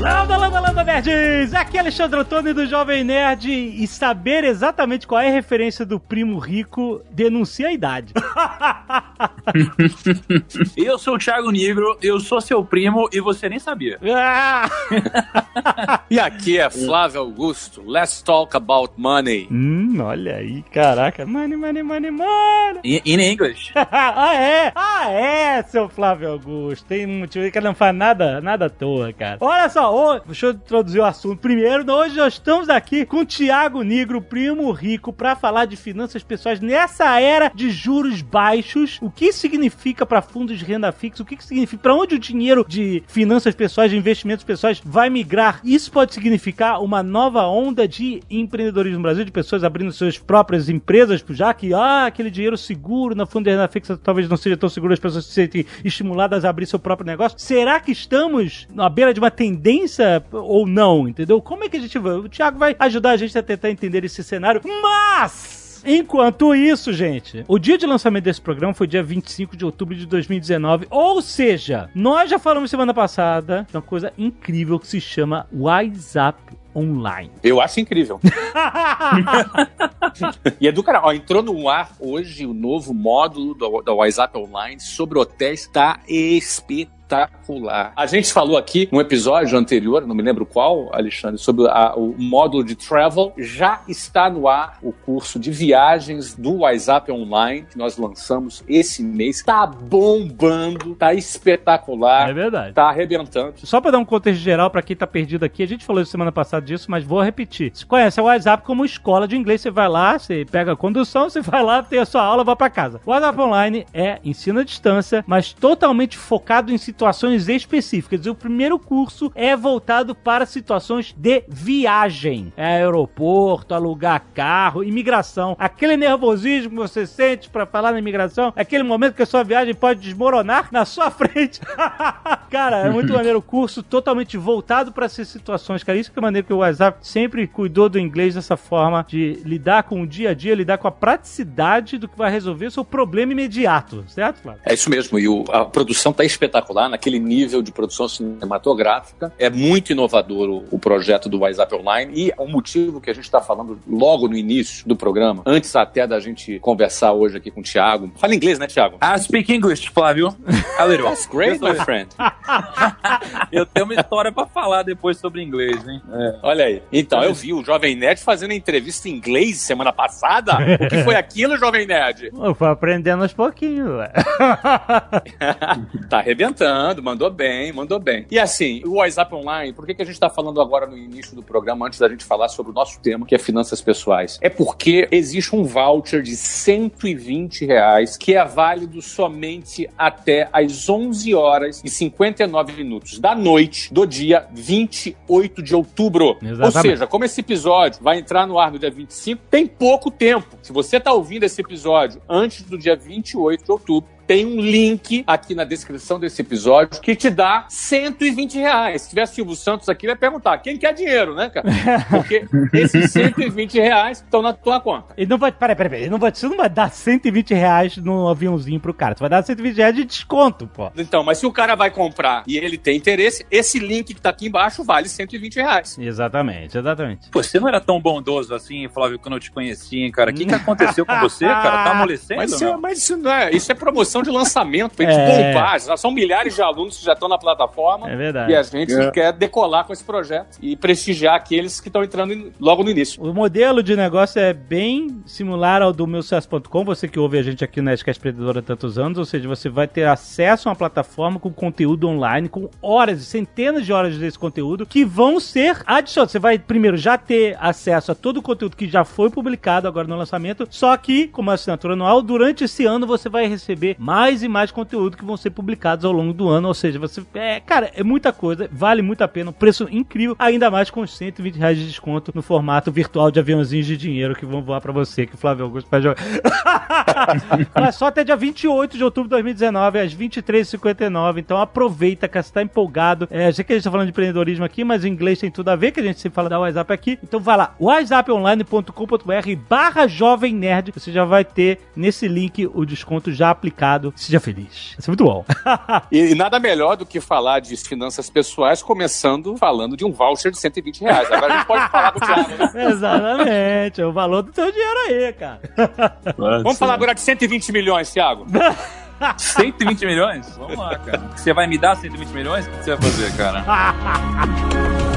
Landa, landa, landa, nerds! Aqui é Alexandre Antônio do Jovem Nerd e saber exatamente qual é a referência do primo rico denuncia a idade. Eu sou o Thiago Negro, eu sou seu primo e você nem sabia. Ah! E aqui é Flávio Augusto. Let's talk about money. hum, olha aí, caraca. Money, money, money, money. In, in English. ah, é? Ah, é, seu Flávio Augusto. Tem um motivo que ele não faz nada, nada à toa, cara. Olha só, ô, deixa eu introduzir o assunto primeiro. Hoje nós estamos aqui com o Tiago Negro, primo rico, pra falar de finanças pessoais nessa era de juros baixos. O que significa pra fundos de renda fixa? O que significa pra onde o dinheiro de finanças pessoais, de investimentos pessoais vai migrar? Isso pode significar uma nova onda de empreendedorismo no Brasil, de pessoas abrindo suas próprias empresas, já que ah, aquele dinheiro seguro na fundo de renda fixa talvez não seja tão seguro, as pessoas se sentem estimuladas a abrir seu próprio negócio. Será que estamos na beira de uma tendência ou não, entendeu? Como é que a gente vai? O Thiago vai ajudar a gente a tentar entender esse cenário, mas Enquanto isso, gente, o dia de lançamento desse programa foi dia 25 de outubro de 2019. Ou seja, nós já falamos semana passada de uma coisa incrível que se chama WhatsApp Online. Eu acho incrível. e é do cara. Ó, entrou no ar hoje o novo módulo do, do WhatsApp Online sobre hotéis. Tá espetacular. A gente falou aqui num episódio anterior, não me lembro qual, Alexandre, sobre a- o módulo de travel. Já está no ar o curso de viagens do WhatsApp Online que nós lançamos esse mês. Tá bombando, tá espetacular, É verdade. tá arrebentando. Só pra dar um contexto geral pra quem tá perdido aqui, a gente falou semana passada disso, mas vou repetir. Você conhece o WhatsApp como escola de inglês, você vai lá, você pega a condução, você vai lá, tem a sua aula, vai pra casa. O WhatsApp Online é ensino à distância, mas totalmente focado em situações específicas. E o primeiro curso é voltado para situações de viagem. É aeroporto, alugar carro, imigração. Aquele nervosismo que você sente pra falar na imigração, aquele momento que a sua viagem pode desmoronar na sua frente. Cara, é muito maneiro o curso, totalmente voltado para essas situações, cara. Isso que é maneiro que o WhatsApp sempre cuidou do inglês dessa forma de lidar com o dia a dia, lidar com a praticidade do que vai resolver o seu problema imediato, certo, Flávio? É isso mesmo, e o- a produção está espetacular, naquele nível de produção cinematográfica. É muito inovador o, o projeto do WhatsApp Online e o motivo que a gente está falando logo no início do programa, antes até da gente conversar hoje aqui com o Thiago. Fala inglês, né, Thiago? I speak English, Flávio. A little. That's great, my friend. Eu tenho uma história pra falar depois sobre inglês, hein? É. Olha aí. Então, eu vi o Jovem Nerd fazendo entrevista em inglês semana passada. O que foi aquilo, Jovem Nerd? Eu fui aprendendo aos pouquinhos, ué. tá arrebentando, mandou bem, mandou bem. E assim, o WhatsApp Online, por que, que a gente tá falando agora no início do programa, antes da gente falar sobre o nosso tema, que é finanças pessoais? É porque existe um voucher de 120 reais que é válido somente até às 11 horas e 59 minutos da noite do dia 28 de outubro. Exatamente. Ou seja, como esse episódio vai entrar no ar no dia 25, tem pouco tempo. Se você tá ouvindo esse episódio antes do dia 28 de outubro, tem um link aqui na descrição desse episódio que te dá 120 reais. Se tiver Silvio Santos aqui, vai perguntar: quem quer dinheiro, né, cara? Porque esses 120 reais estão na tua conta. Ele não vai. Peraí, peraí, peraí. Não vai, você não vai dar 120 reais no aviãozinho pro cara. Você vai dar 120 reais de desconto, pô. Então, mas se o cara vai comprar e ele tem interesse, esse link que tá aqui embaixo vale 120 reais. Exatamente, exatamente. Pô, você não era tão bondoso assim, Flávio, quando eu te conheci, hein, cara? O que, que aconteceu com você, cara? Tá amolecendo? Mas isso, é, mas isso não é. Isso é promoção de lançamento, pra gente É. bombar. Já são milhares de alunos que já estão na plataforma. É verdade. E a gente É. quer decolar com esse projeto e prestigiar aqueles que estão entrando em- logo no início. O modelo de negócio é bem similar ao do meu sucesso.com, você que ouve a gente aqui no Nerdcast Empreendedor há tantos anos, ou seja, você vai ter acesso a uma plataforma com conteúdo online, com horas e centenas de horas desse conteúdo, que vão ser adicionados. Você vai, primeiro, já ter acesso a todo o conteúdo que já foi publicado agora no lançamento, só que, como assinatura anual, durante esse ano você vai receber mais e mais conteúdo que vão ser publicados ao longo do ano. Ou seja, você. É, cara, é muita coisa, vale muito a pena, um preço incrível, ainda mais com os 120 reais de desconto no formato virtual de aviãozinhos de dinheiro que vão voar pra você, que o Flávio Augusto vai jogar. Mas só até dia 28 de outubro de 2019, às 23h59. Então aproveita, cara, você tá empolgado. É, sei que a gente tá falando de empreendedorismo aqui, mas o inglês tem tudo a ver, que a gente sempre fala da WhatsApp aqui. Então vai lá, whatsapponline.com.br barra Jovem Nerd. Você já vai ter nesse link o desconto já aplicado. Seja feliz. Isso é muito bom. e, e, nada melhor do que falar de finanças pessoais, começando falando de um voucher de 120 reais. Agora a gente pode falar do Thiago, né? Exatamente. É o valor do seu dinheiro aí, cara. Vamos falar agora de 120 milhões, Thiago. 120 milhões? Vamos lá, cara. Você vai me dar 120 milhões? O que você vai fazer, cara?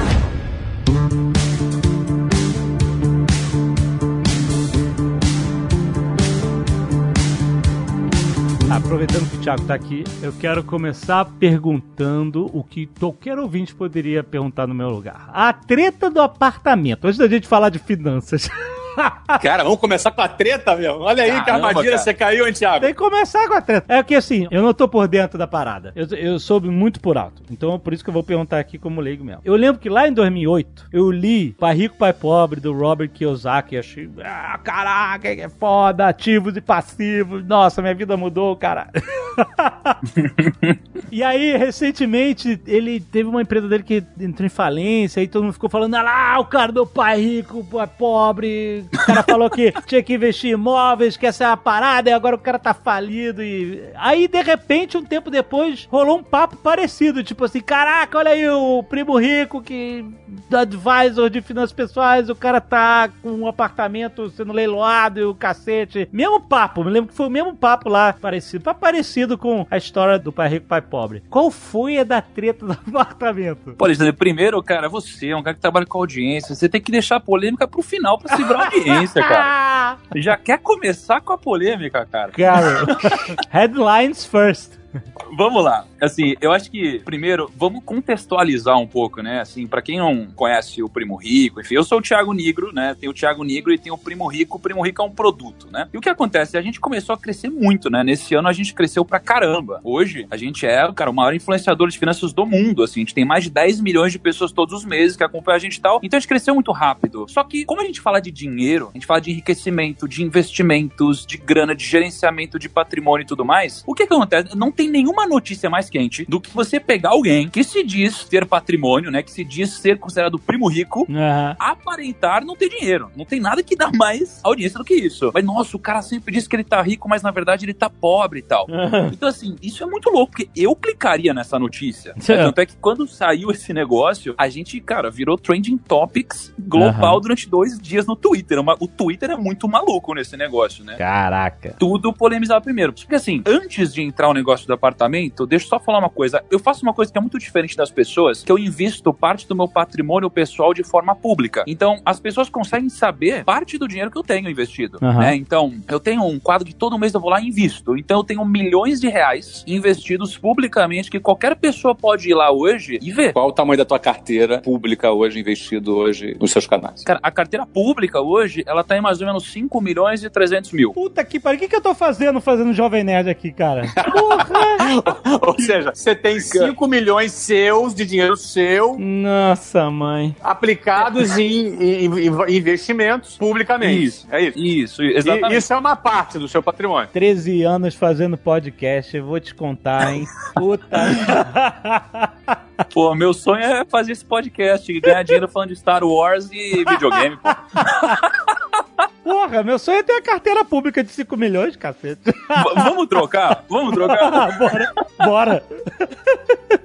Aproveitando que o Thiago tá aqui, eu quero começar perguntando o que qualquer ouvinte poderia perguntar no meu lugar. A treta do apartamento. Antes da gente falar de finanças. Cara, vamos começar com a treta, meu. Olha aí Caramba, que armadilha cara. você caiu, hein, Thiago? Tem que começar com a treta. É que assim, eu não tô por dentro da parada. Eu, eu soube muito por alto. Então, por isso que eu vou perguntar aqui como leigo mesmo. Eu lembro que lá em 2008, eu li Pai Rico, Pai Pobre, do Robert Kiyosaki. Achei, ah, caraca, é foda, ativos e passivos. Nossa, minha vida mudou, cara. e aí, recentemente, ele teve uma empresa dele que entrou em falência, aí todo mundo ficou falando, ah lá, o cara do pai rico, pai pobre, o cara falou que tinha que investir em imóveis, que essa é a parada, e agora o cara tá falido. E aí, de repente, um tempo depois, rolou um papo parecido. Tipo assim, caraca, olha aí o primo rico que advisor de finanças pessoais, o cara tá com um apartamento sendo leiloado e o cacete. Mesmo papo, me lembro que foi o mesmo papo lá, parecido. Tá parecido com a história do pai rico, pai pobre. Qual foi a da treta do apartamento? Pô, Alexandre, primeiro, cara, você é um cara que trabalha com audiência, você tem que deixar a polêmica pro final pra se virar audiência, cara. Já quer começar com a polêmica, cara. Cara, headlines first. Vamos lá. Assim, eu acho que, primeiro, vamos contextualizar um pouco, né? Assim, para quem não conhece o Primo Rico, enfim, eu sou o Thiago Negro, né? Tem o Thiago Negro e tem o Primo Rico. O Primo Rico é um produto, né? E o que acontece? A gente começou a crescer muito, né? Nesse ano a gente cresceu pra caramba. Hoje, a gente é, cara, o maior influenciador de finanças do mundo, assim. A gente tem mais de 10 milhões de pessoas todos os meses que acompanham a gente e tal. Então a gente cresceu muito rápido. Só que, como a gente fala de dinheiro, a gente fala de enriquecimento, de investimentos, de grana, de gerenciamento de patrimônio e tudo mais, o que, que acontece? Não tem tem nenhuma notícia mais quente do que você pegar alguém que se diz ter patrimônio, né? Que se diz ser considerado primo rico, uhum. aparentar não ter dinheiro. Não tem nada que dá mais audiência do que isso. Mas, nossa, o cara sempre diz que ele tá rico, mas na verdade ele tá pobre e tal. Uhum. Então, assim, isso é muito louco, porque eu clicaria nessa notícia. Né? Tanto é que quando saiu esse negócio, a gente, cara, virou trending topics global uhum. durante dois dias no Twitter. O Twitter é muito maluco nesse negócio, né? Caraca. Tudo polemizado primeiro. Porque, assim, antes de entrar o negócio da do apartamento, deixa eu só falar uma coisa. Eu faço uma coisa que é muito diferente das pessoas, que eu invisto parte do meu patrimônio pessoal de forma pública. Então, as pessoas conseguem saber parte do dinheiro que eu tenho investido, uhum. né? Então, eu tenho um quadro que todo mês eu vou lá e invisto. Então, eu tenho milhões de reais investidos publicamente que qualquer pessoa pode ir lá hoje e ver. Qual o tamanho da tua carteira pública hoje, investido hoje nos seus canais? Cara, a carteira pública hoje, ela tá em mais ou menos 5 milhões e 300 mil. Puta que pariu, o que, que eu tô fazendo fazendo Jovem Nerd aqui, cara? Porra! Ou seja, você tem 5 milhões seus, de dinheiro seu. Nossa, mãe. Aplicados em, em, em investimentos publicamente. Isso. É isso. Isso, exatamente. E, isso é uma parte do seu patrimônio. 13 anos fazendo podcast, eu vou te contar, hein? Puta. Pô, meu sonho é fazer esse podcast e ganhar dinheiro falando de Star Wars e videogame, pô. Porra, meu sonho é ter a carteira pública de 5 milhões, cacete. V vamos trocar? Vamos trocar? bora, bora.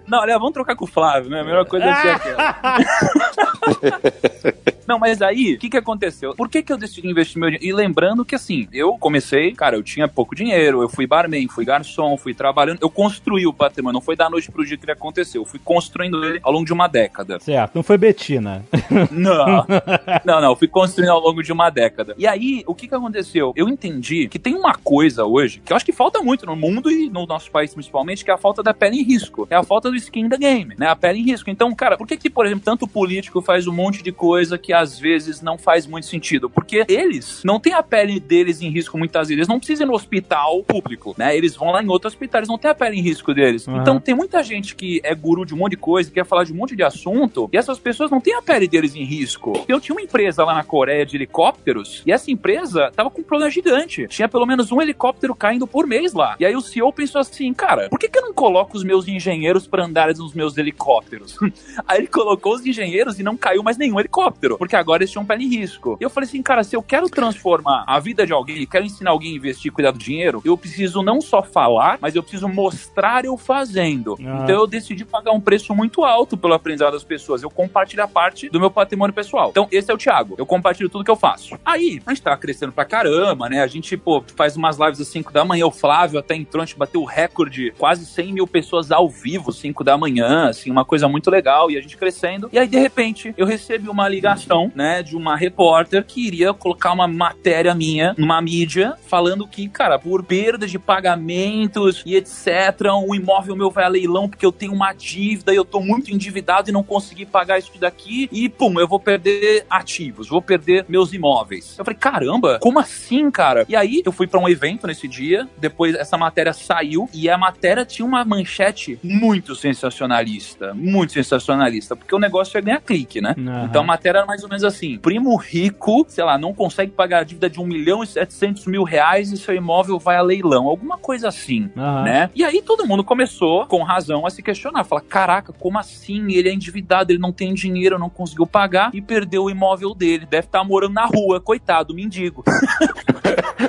Não, olha, vamos trocar com o Flávio, né? A melhor coisa é ser aquela. Não, mas aí, o que que aconteceu? Por que que eu decidi investir meu dinheiro? E lembrando que, assim, eu comecei, cara, eu tinha pouco dinheiro, eu fui barman, fui garçom, fui trabalhando, eu construí o patrimônio, não foi da noite pro dia que ele aconteceu, eu fui construindo ele ao longo de uma década. Certo, não foi Betina. Não, não, não, eu fui construindo ao longo de uma década. E aí, o que que aconteceu? Eu entendi que tem uma coisa hoje, que eu acho que falta muito no mundo e no nosso país principalmente, que é a falta da pele em risco. É a falta do skin da game, né? A pele em risco. Então, cara, por que que, por exemplo, tanto político faz um monte de coisa que às vezes não faz muito sentido, porque eles não têm a pele deles em risco muitas vezes, eles não precisam ir no hospital público, né? Eles vão lá em outro hospital, eles não têm a pele em risco deles. Uhum. Então tem muita gente que é guru de um monte de coisa, quer falar de um monte de assunto, e essas pessoas não têm a pele deles em risco. Eu tinha uma empresa lá na Coreia de helicópteros, e essa empresa tava com um problema gigante. Tinha pelo menos um helicóptero caindo por mês lá. E aí o CEO pensou assim, cara, por que, que eu não coloco os meus engenheiros para andarem nos meus helicópteros? aí ele colocou os engenheiros e não caiu mais nenhum helicóptero, porque agora eles tinham pele em risco. E eu falei assim, cara, se eu quero transformar a vida de alguém, quero ensinar alguém a investir e cuidar do dinheiro, eu preciso não só falar, mas eu preciso mostrar eu fazendo. Ah. Então eu decidi pagar um preço muito alto pelo aprendizado das pessoas. Eu compartilho a parte do meu patrimônio pessoal. Então esse é o Thiago. Eu compartilho tudo que eu faço. Aí, a gente tava crescendo pra caramba, né? A gente, pô, faz umas lives às 5 da manhã. O Flávio até entrou, a gente bateu o recorde, quase 100 mil pessoas ao vivo, 5 da manhã, assim, uma coisa muito legal. E a gente crescendo. E aí, de repente, eu recebi uma ligação, né, de uma repórter que iria colocar uma matéria minha numa mídia falando que, cara, por perda de pagamentos e etc., o imóvel meu vai a leilão porque eu tenho uma dívida e eu tô muito endividado e não consegui pagar isso daqui e, pum, eu vou perder ativos, vou perder meus imóveis. Eu falei, caramba, como assim, cara? E aí eu fui para um evento nesse dia, depois essa matéria saiu e a matéria tinha uma manchete muito sensacionalista, muito sensacionalista, porque o negócio é ganhar clique, né? Aham. Então a matéria era mais ou menos assim: primo rico, sei lá, não consegue pagar a dívida de 1 milhão e 700 mil reais e seu imóvel vai a leilão, alguma coisa assim. Aham. Né? E aí todo mundo começou, com razão, a se questionar. Falar, caraca, como assim? Ele é endividado, ele não tem dinheiro, não conseguiu pagar e perdeu o imóvel dele. Deve estar morando na rua, coitado, mendigo.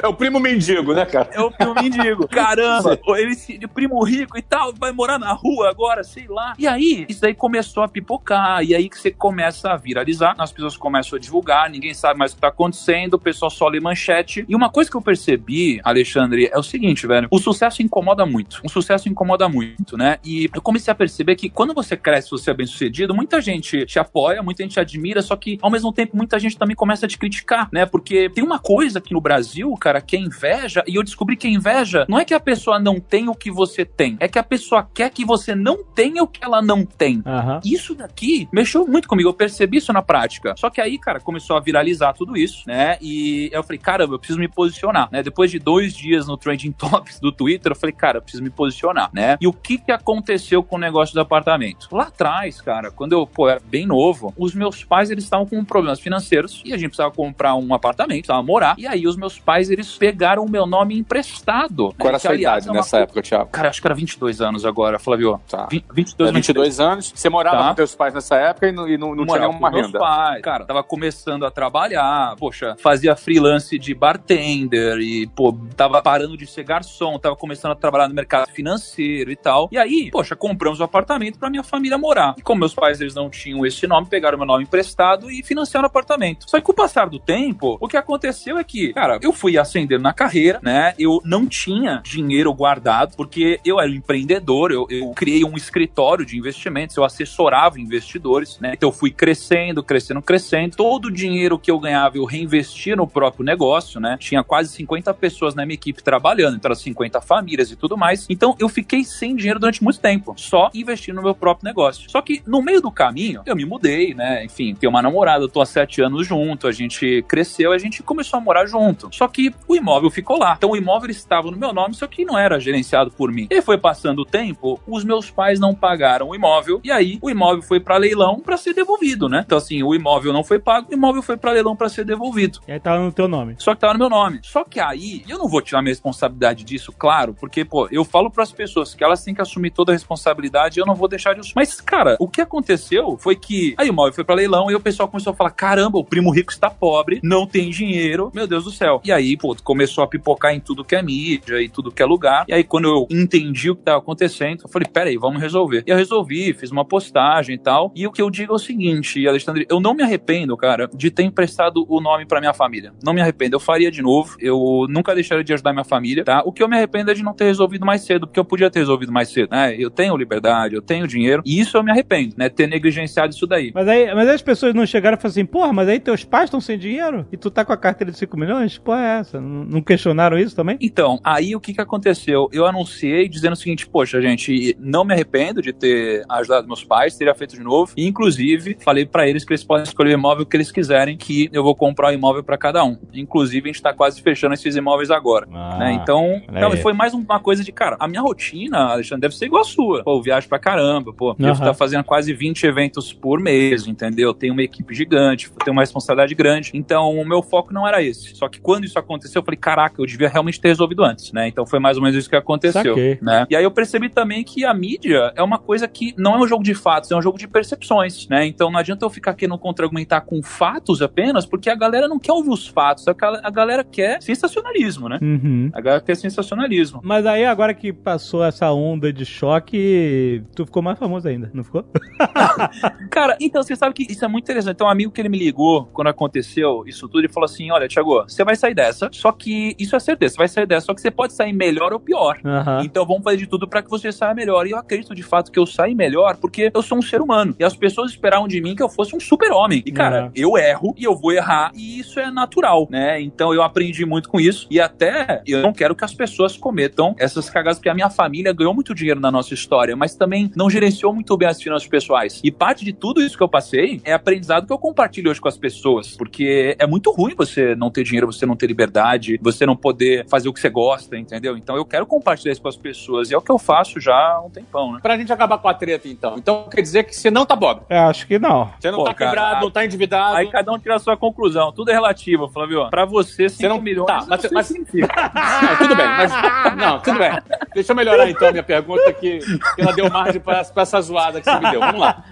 É o primo mendigo, né, cara? É o meu mendigo. Caramba, ele se- de primo rico e tal, vai morar na rua agora, sei lá. E aí, isso daí começou a pipocar. E aí que você começa a viralizar, as pessoas começam a divulgar, ninguém sabe mais o que tá acontecendo, o pessoal só lê manchete. E uma coisa que eu percebi, Alexandre, é o seguinte, velho. O sucesso incomoda muito. O sucesso incomoda muito, né? E eu comecei a perceber que quando você cresce, você é bem sucedido, muita gente te apoia, muita gente te admira, só que ao mesmo tempo muita gente também começa a te criticar, né? Porque tem uma coisa aqui no Brasil, cara, que é inveja, e eu descobri que a inveja não é que a pessoa não tem o que você tem, é que a pessoa quer que você não tenha o que ela não tem. Aham. Isso daqui mexeu muito comigo, eu percebi isso na prática. Só que aí, cara, começou a viralizar tudo isso, né? E eu falei, caramba, eu preciso me posicionar, né? Depois de dois dias no Trending Topics do Twitter, eu falei, cara, eu preciso me posicionar, né? E o que que aconteceu com o negócio do apartamento? Lá atrás, cara, quando eu, pô, era bem novo, os meus pais, eles estavam com problemas financeiros e a gente precisava comprar um apartamento, precisava morar. E aí os meus pais, eles pegaram o meu nome emprestado. Qual era a sua aliás, idade é nessa coisa- época, Thiago? Cara, acho que era 22 anos agora, Flávio. Tá. Vi- 22, É 22 anos. Você morava Tá. com teus pais nessa época e não, e não, não tinha nenhuma renda. Pais. Cara, tava começando a trabalhar, poxa, fazia freelance de bartender e, pô, tava parando de ser garçom, tava começando a trabalhar no mercado financeiro e tal. E aí, poxa, compramos um apartamento pra minha família morar. E como meus pais eles não tinham esse nome, pegaram meu nome emprestado e financiaram o apartamento. Só que com o passar do tempo, o que aconteceu é que, cara, eu fui ascendendo na carreira, né? Eu não tinha dinheiro guardado, porque eu era um empreendedor, eu, eu criei um escritório de investimentos, eu assessorava investidores, né? Então eu fui crescendo, crescendo, crescendo. Todo o dinheiro que eu ganhava eu reinvestia no próprio negócio, né? Tinha quase 50 pessoas na minha equipe trabalhando, então eram 50 famílias e tudo mais. Então eu fiquei sem dinheiro durante muito tempo, só investindo no meu próprio negócio. Só que no meio do caminho, eu me mudei, né? Enfim, tenho uma namorada, eu tô há sete anos junto, a gente cresceu, a gente começou a morar junto. Só que o imóvel ficou lá. Então o imóvel estava no meu nome, só que não era gerenciado por mim. E foi passando o tempo, os meus pais não pagaram o imóvel, e aí o imóvel foi para leilão para ser devolvido, né? Então assim, o imóvel não foi pago, o imóvel foi para leilão para ser devolvido. E aí tava no teu nome. Só que tava no meu nome. Só que aí, eu não vou tirar minha responsabilidade disso, claro, porque, pô, eu falo pras pessoas que elas têm que assumir toda a responsabilidade e eu não vou deixar de assumir. Mas, cara, o que aconteceu foi que aí o imóvel foi pra leilão e o pessoal começou a falar: caramba, o primo rico está pobre, não tem dinheiro, meu Deus do céu. E aí, pô, começou a pipocar em tudo que é mídia e tudo que é lugar. E aí, quando eu entendi o que tava acontecendo, eu falei: peraí, vamos resolver. E eu resolvi, fiz uma postagem e tal. E o que eu digo é o seguinte, Alexandre, eu não me arrependo, cara, de ter emprestado o nome pra minha família. Não me arrependo, eu faria de novo. Eu nunca deixaria de ajudar minha família, tá? O que eu me arrependo é de não ter resolvido mais cedo, porque eu podia ter resolvido mais cedo, né? Eu tenho liberdade, eu tenho dinheiro, e isso eu me arrependo, né? Ter negligenciado isso daí. Mas aí, mas aí as pessoas não chegaram e falaram assim, porra, mas aí teus pais estão sem dinheiro? E tu tá com a carteira de 5 milhões? Porra, é essa? Não, não questionaram isso também? Então, aí o que que aconteceu? Eu anunciei dizendo o seguinte, poxa, gente, não me arrependo de ter ajudado meus pais, teria feito de novo. E, inclusive, falei pra eles que eles podem escolher o imóvel que eles quiserem, que eu vou comprar o imóvel para cada um. Inclusive, a gente tá quase fechando esses imóveis agora. Ah, né? Então, então, foi mais uma coisa de, cara, a minha rotina, Alexandre, deve ser igual a sua. Pô, eu viajo pra caramba, pô. Eu Aham. tá fazendo quase 20 eventos por mês, entendeu? Tenho uma equipe gigante, tenho uma responsabilidade grande. Então, o meu foco não era esse. Só que quando isso aconteceu, eu falei, caraca, eu devia realmente ter resolvido antes, né? Então foi mais ou menos isso que aconteceu, né? E aí eu percebi também que a mídia é uma coisa que não é um jogo de fatos, é um jogo de percepções, né? Então não adianta eu ficar querendo contra-argumentar com fatos apenas, porque a galera não quer ouvir os fatos, a a galera quer sensacionalismo, né? Uhum. A galera quer sensacionalismo. Mas aí, agora que passou essa onda de choque, tu ficou mais famoso ainda, não ficou? Cara, então você sabe que isso é muito interessante. Então, um amigo que ele me ligou quando aconteceu isso tudo, ele falou assim: Olha, Thiago, você vai sair dessa, só que isso é certeza, você vai sair dessa, só que você pode sair melhor ou pior. Aham. Então vamos fazer de tudo pra que você saia melhor. E eu acredito de fato que eu saí melhor porque eu sou um ser humano. E as pessoas esperavam de mim que eu fosse um super-homem. E, cara, Uhum. eu erro e eu vou errar. E isso é natural, né? Então eu aprendi muito com isso. E até eu não quero que as pessoas cometam essas cagadas, porque a minha família ganhou muito dinheiro na nossa história, mas também não gerenciou muito bem as finanças pessoais. E parte de tudo isso que eu passei é aprendizado que eu compartilho hoje com as pessoas. Porque é muito ruim você não ter dinheiro, você não ter liberdade, você não poder fazer o que você gosta, entendeu? Então eu quero compartilhar isso com as pessoas. E é o que eu faço já há um tempão, né? Pra gente acabar com a treta, então. Então quer dizer que você não tá pobre. Eu acho que não. Você não Pô, tá cara, quebrado, não tá endividado. Aí cada um tira a sua conclusão. Tudo é relativo, Flávio. Pra você, 5 não- milhões tá, mas- não mas-. Não, tudo bem, mas. Não, tudo bem. Deixa eu melhorar então a minha pergunta, que, que ela deu margem pra, pra essa zoada que você me deu. Vamos lá.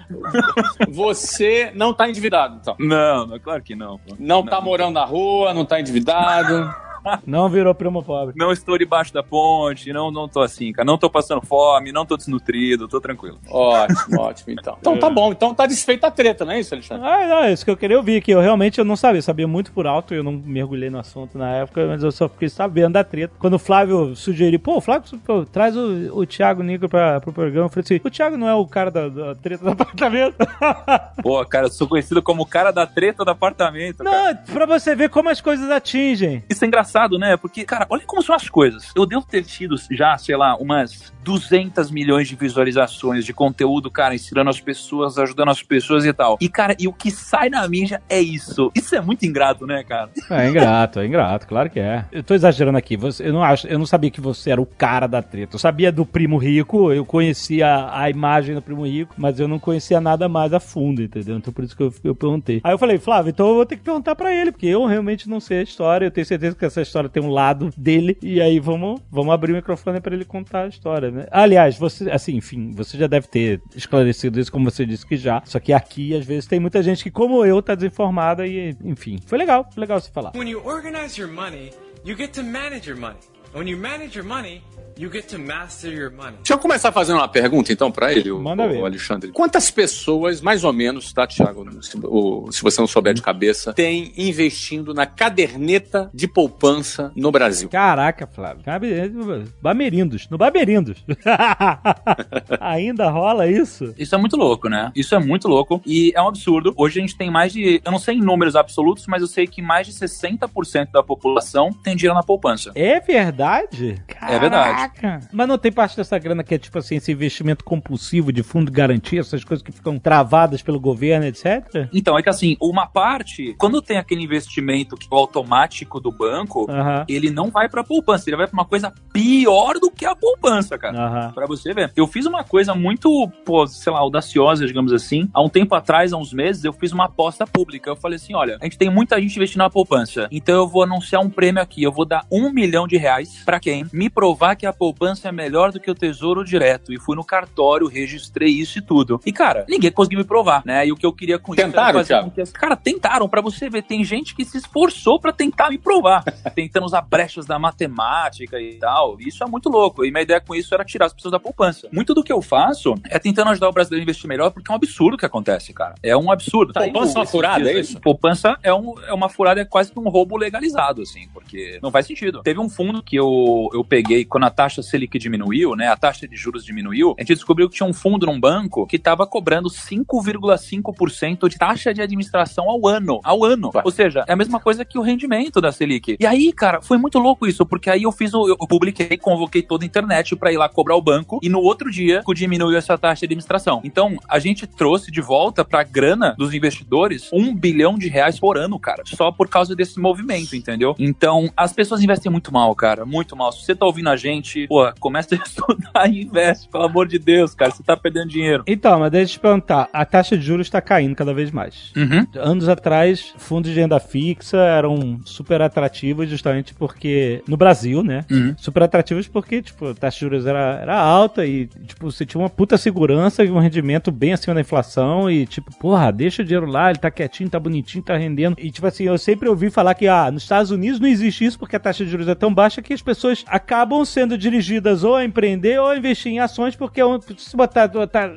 Você não tá endividado, então. Não, não, claro que não. pô. Não, tá morando na rua, não tá endividado. Não virou primo pobre. Não estou debaixo da ponte, não, não tô assim, cara. Não tô passando fome, não tô desnutrido, tô tranquilo. Ótimo, ótimo, então. Então tá bom, então tá desfeita a treta, não é isso, Alexandre? Ah, não, é isso que eu queria ouvir, que eu realmente eu não sabia, eu sabia muito por alto, eu não mergulhei no assunto na época, mas eu só fiquei sabendo da treta. Quando o Flávio sugeriu, pô, Flávio, pô, traz o, o Thiago Negro pra, pro programa, eu falei assim, o Thiago não é o cara da, da treta do apartamento? Pô, cara, eu sou conhecido como o cara da treta do apartamento. cara. não, pra você ver como as coisas atingem. Isso é engraçado, né? Porque, cara, olha como são as coisas. Eu devo ter tido já, sei lá, umas 200 milhões de visualizações de conteúdo, cara, ensinando as pessoas, ajudando as pessoas e tal. E, cara, e o que sai na mídia é isso. Isso é muito ingrato, né, cara? É ingrato, é ingrato, claro que é. Eu tô exagerando aqui, você, eu, não acho, eu não sabia que você era o cara da treta. Eu sabia do Primo Rico, eu conhecia a imagem do Primo Rico, mas eu não conhecia nada mais a fundo, entendeu? Então por isso que eu, eu perguntei. Aí eu falei, Flávio, então eu vou ter que perguntar pra ele, porque eu realmente não sei a história, eu tenho certeza que essa história tem um lado dele, e aí vamos, vamos abrir o microfone pra ele contar a história, né? Aliás, você, assim, enfim, você já deve ter esclarecido isso, como você disse que já, só que aqui, às vezes, tem muita gente que, como eu, tá desinformada e, enfim, foi legal, foi legal você falar. When you organize your money, you get to manage your money. When you manage your money, you get to master your money. Deixa eu começar fazendo uma pergunta, então, pra ele, o, o Alexandre. Quantas pessoas, mais ou menos, tá, Thiago? Se, o- se você não souber de cabeça, tem investindo na caderneta de poupança no Brasil? Caraca, Flávio. Cabe- Bamerindos. No Bamerindos. Ainda rola isso? Isso é muito louco, né? Isso é muito louco e é um absurdo. Hoje a gente tem mais de, eu não sei em números absolutos, mas eu sei que mais de 60% da população tem dinheiro na poupança. É verdade? É verdade. Caraca. Mas não tem parte dessa grana que é tipo assim, esse investimento compulsivo de fundo de garantia, essas coisas que ficam travadas pelo governo, etc? Então, é que assim, uma parte, quando tem aquele investimento que é automático do banco, ele não vai pra poupança, ele vai pra uma coisa pior do que a poupança, cara. Aham. Pra você ver. Eu fiz uma coisa muito, pô, sei lá, audaciosa, digamos assim. Há um tempo atrás, há uns meses, eu fiz uma aposta pública. Eu falei assim: olha, a gente tem muita gente investindo na poupança. Então eu vou anunciar um prêmio aqui. Eu vou dar um milhão de reais pra quem me provar que a poupança é melhor do que o tesouro direto. E fui no cartório, registrei isso e tudo. E, cara, ninguém conseguiu me provar, né? E o que eu queria com Tentaram, isso que as... Cara, tentaram, pra você ver. Tem gente que se esforçou pra tentar me provar. tentando usar brechas da matemática e tal. E isso é muito louco. E minha ideia com isso era tirar as pessoas da poupança. Muito do que eu faço é tentando ajudar o brasileiro a investir melhor, porque é um absurdo o que acontece, cara. É um absurdo. Tá Poupança é uma furada, é isso? Poupança é, um, é uma furada, é quase que um roubo legalizado, assim, porque não faz sentido. Teve um fundo que eu, eu peguei quando a taxa taxa Selic diminuiu, né, a taxa de juros diminuiu, a gente descobriu que tinha um fundo num banco que estava cobrando 5,5% de taxa de administração ao ano. Ao ano. Ou seja, é a mesma coisa que o rendimento da Selic. E aí, cara, foi muito louco isso, porque aí eu fiz o. Eu publiquei, convoquei toda a internet para ir lá cobrar o banco e no outro dia diminuiu essa taxa de administração. Então, a gente trouxe de volta pra grana dos investidores um bilhão de reais por ano, cara. Só por causa desse movimento, entendeu? Então, as pessoas investem muito mal, cara. Muito mal. Se você tá ouvindo a gente, pô, começa a estudar e investe, pelo amor de Deus, cara. Você tá perdendo dinheiro. Então, mas deixa eu te perguntar. A taxa de juros está caindo cada vez mais. Uhum. Anos atrás, fundos de renda fixa eram super atrativos justamente porque, no Brasil, né? Uhum. Super atrativos porque, tipo, a taxa de juros era, era alta e, tipo, você tinha uma puta segurança e um rendimento bem acima da inflação e, tipo, porra, deixa o dinheiro lá, ele tá quietinho, tá bonitinho, tá rendendo. E, tipo assim, eu sempre ouvi falar que, ah, nos Estados Unidos não existe isso porque a taxa de juros é tão baixa que as pessoas acabam sendo dirigidas ou a empreender ou a investir em ações porque se botar, botar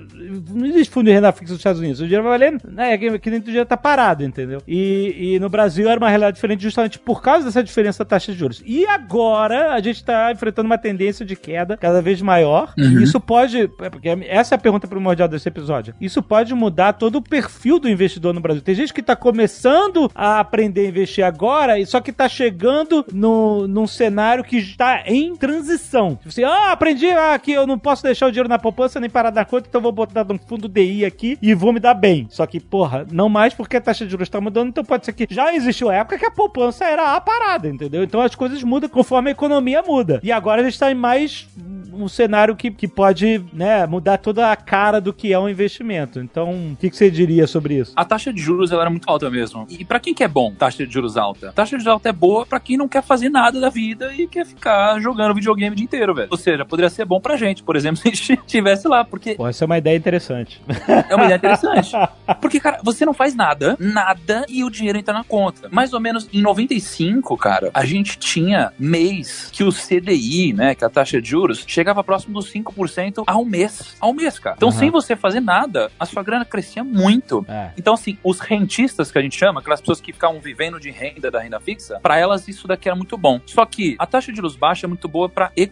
não existe fundo de renda fixa nos Estados Unidos, o dinheiro vai valer, né, que, que nem o dinheiro tá parado, entendeu? E, e no Brasil era uma realidade diferente justamente por causa dessa diferença da taxa de juros. E agora a gente tá enfrentando uma tendência de queda cada vez maior. Uhum. Isso pode, porque essa é a pergunta primordial desse episódio. Isso pode mudar todo o perfil do investidor no Brasil. Tem gente que tá começando a aprender a investir agora, só que tá chegando no, num cenário que está em transição. Tipo assim, ah, aprendi ah, que eu não posso deixar o dinheiro na poupança nem parar na conta, então vou botar no fundo DI aqui e vou me dar bem. Só que, porra, não mais porque a taxa de juros está mudando, então pode ser que já existiu época que a poupança era a parada, entendeu? Então as coisas mudam conforme a economia muda. E agora a gente está em mais um cenário que, que pode né, mudar toda a cara do que é um investimento. Então, o que, que você diria sobre isso? A taxa de juros ela era muito alta mesmo. E para quem que é bom taxa de juros alta? taxa de juros alta é boa para quem não quer fazer nada da vida e quer ficar jogando videogame dia inteiro, velho. Ou seja, poderia ser bom pra gente, por exemplo, se a gente estivesse lá, porque... Pô, essa é uma ideia interessante. É uma ideia interessante. Porque, cara, você não faz nada, nada, e o dinheiro entra na conta. Mais ou menos em 95, cara, a gente tinha mês que o CDI, né, que é a taxa de juros, chegava próximo dos 5% ao mês. Ao mês, cara. Então, Uhum. sem você fazer nada, a sua grana crescia muito. É. Então, assim, os rentistas que a gente chama, aquelas pessoas que ficavam vivendo de renda da renda fixa, pra elas isso daqui era muito bom. Só que a taxa de juros baixa é muito boa pra economia,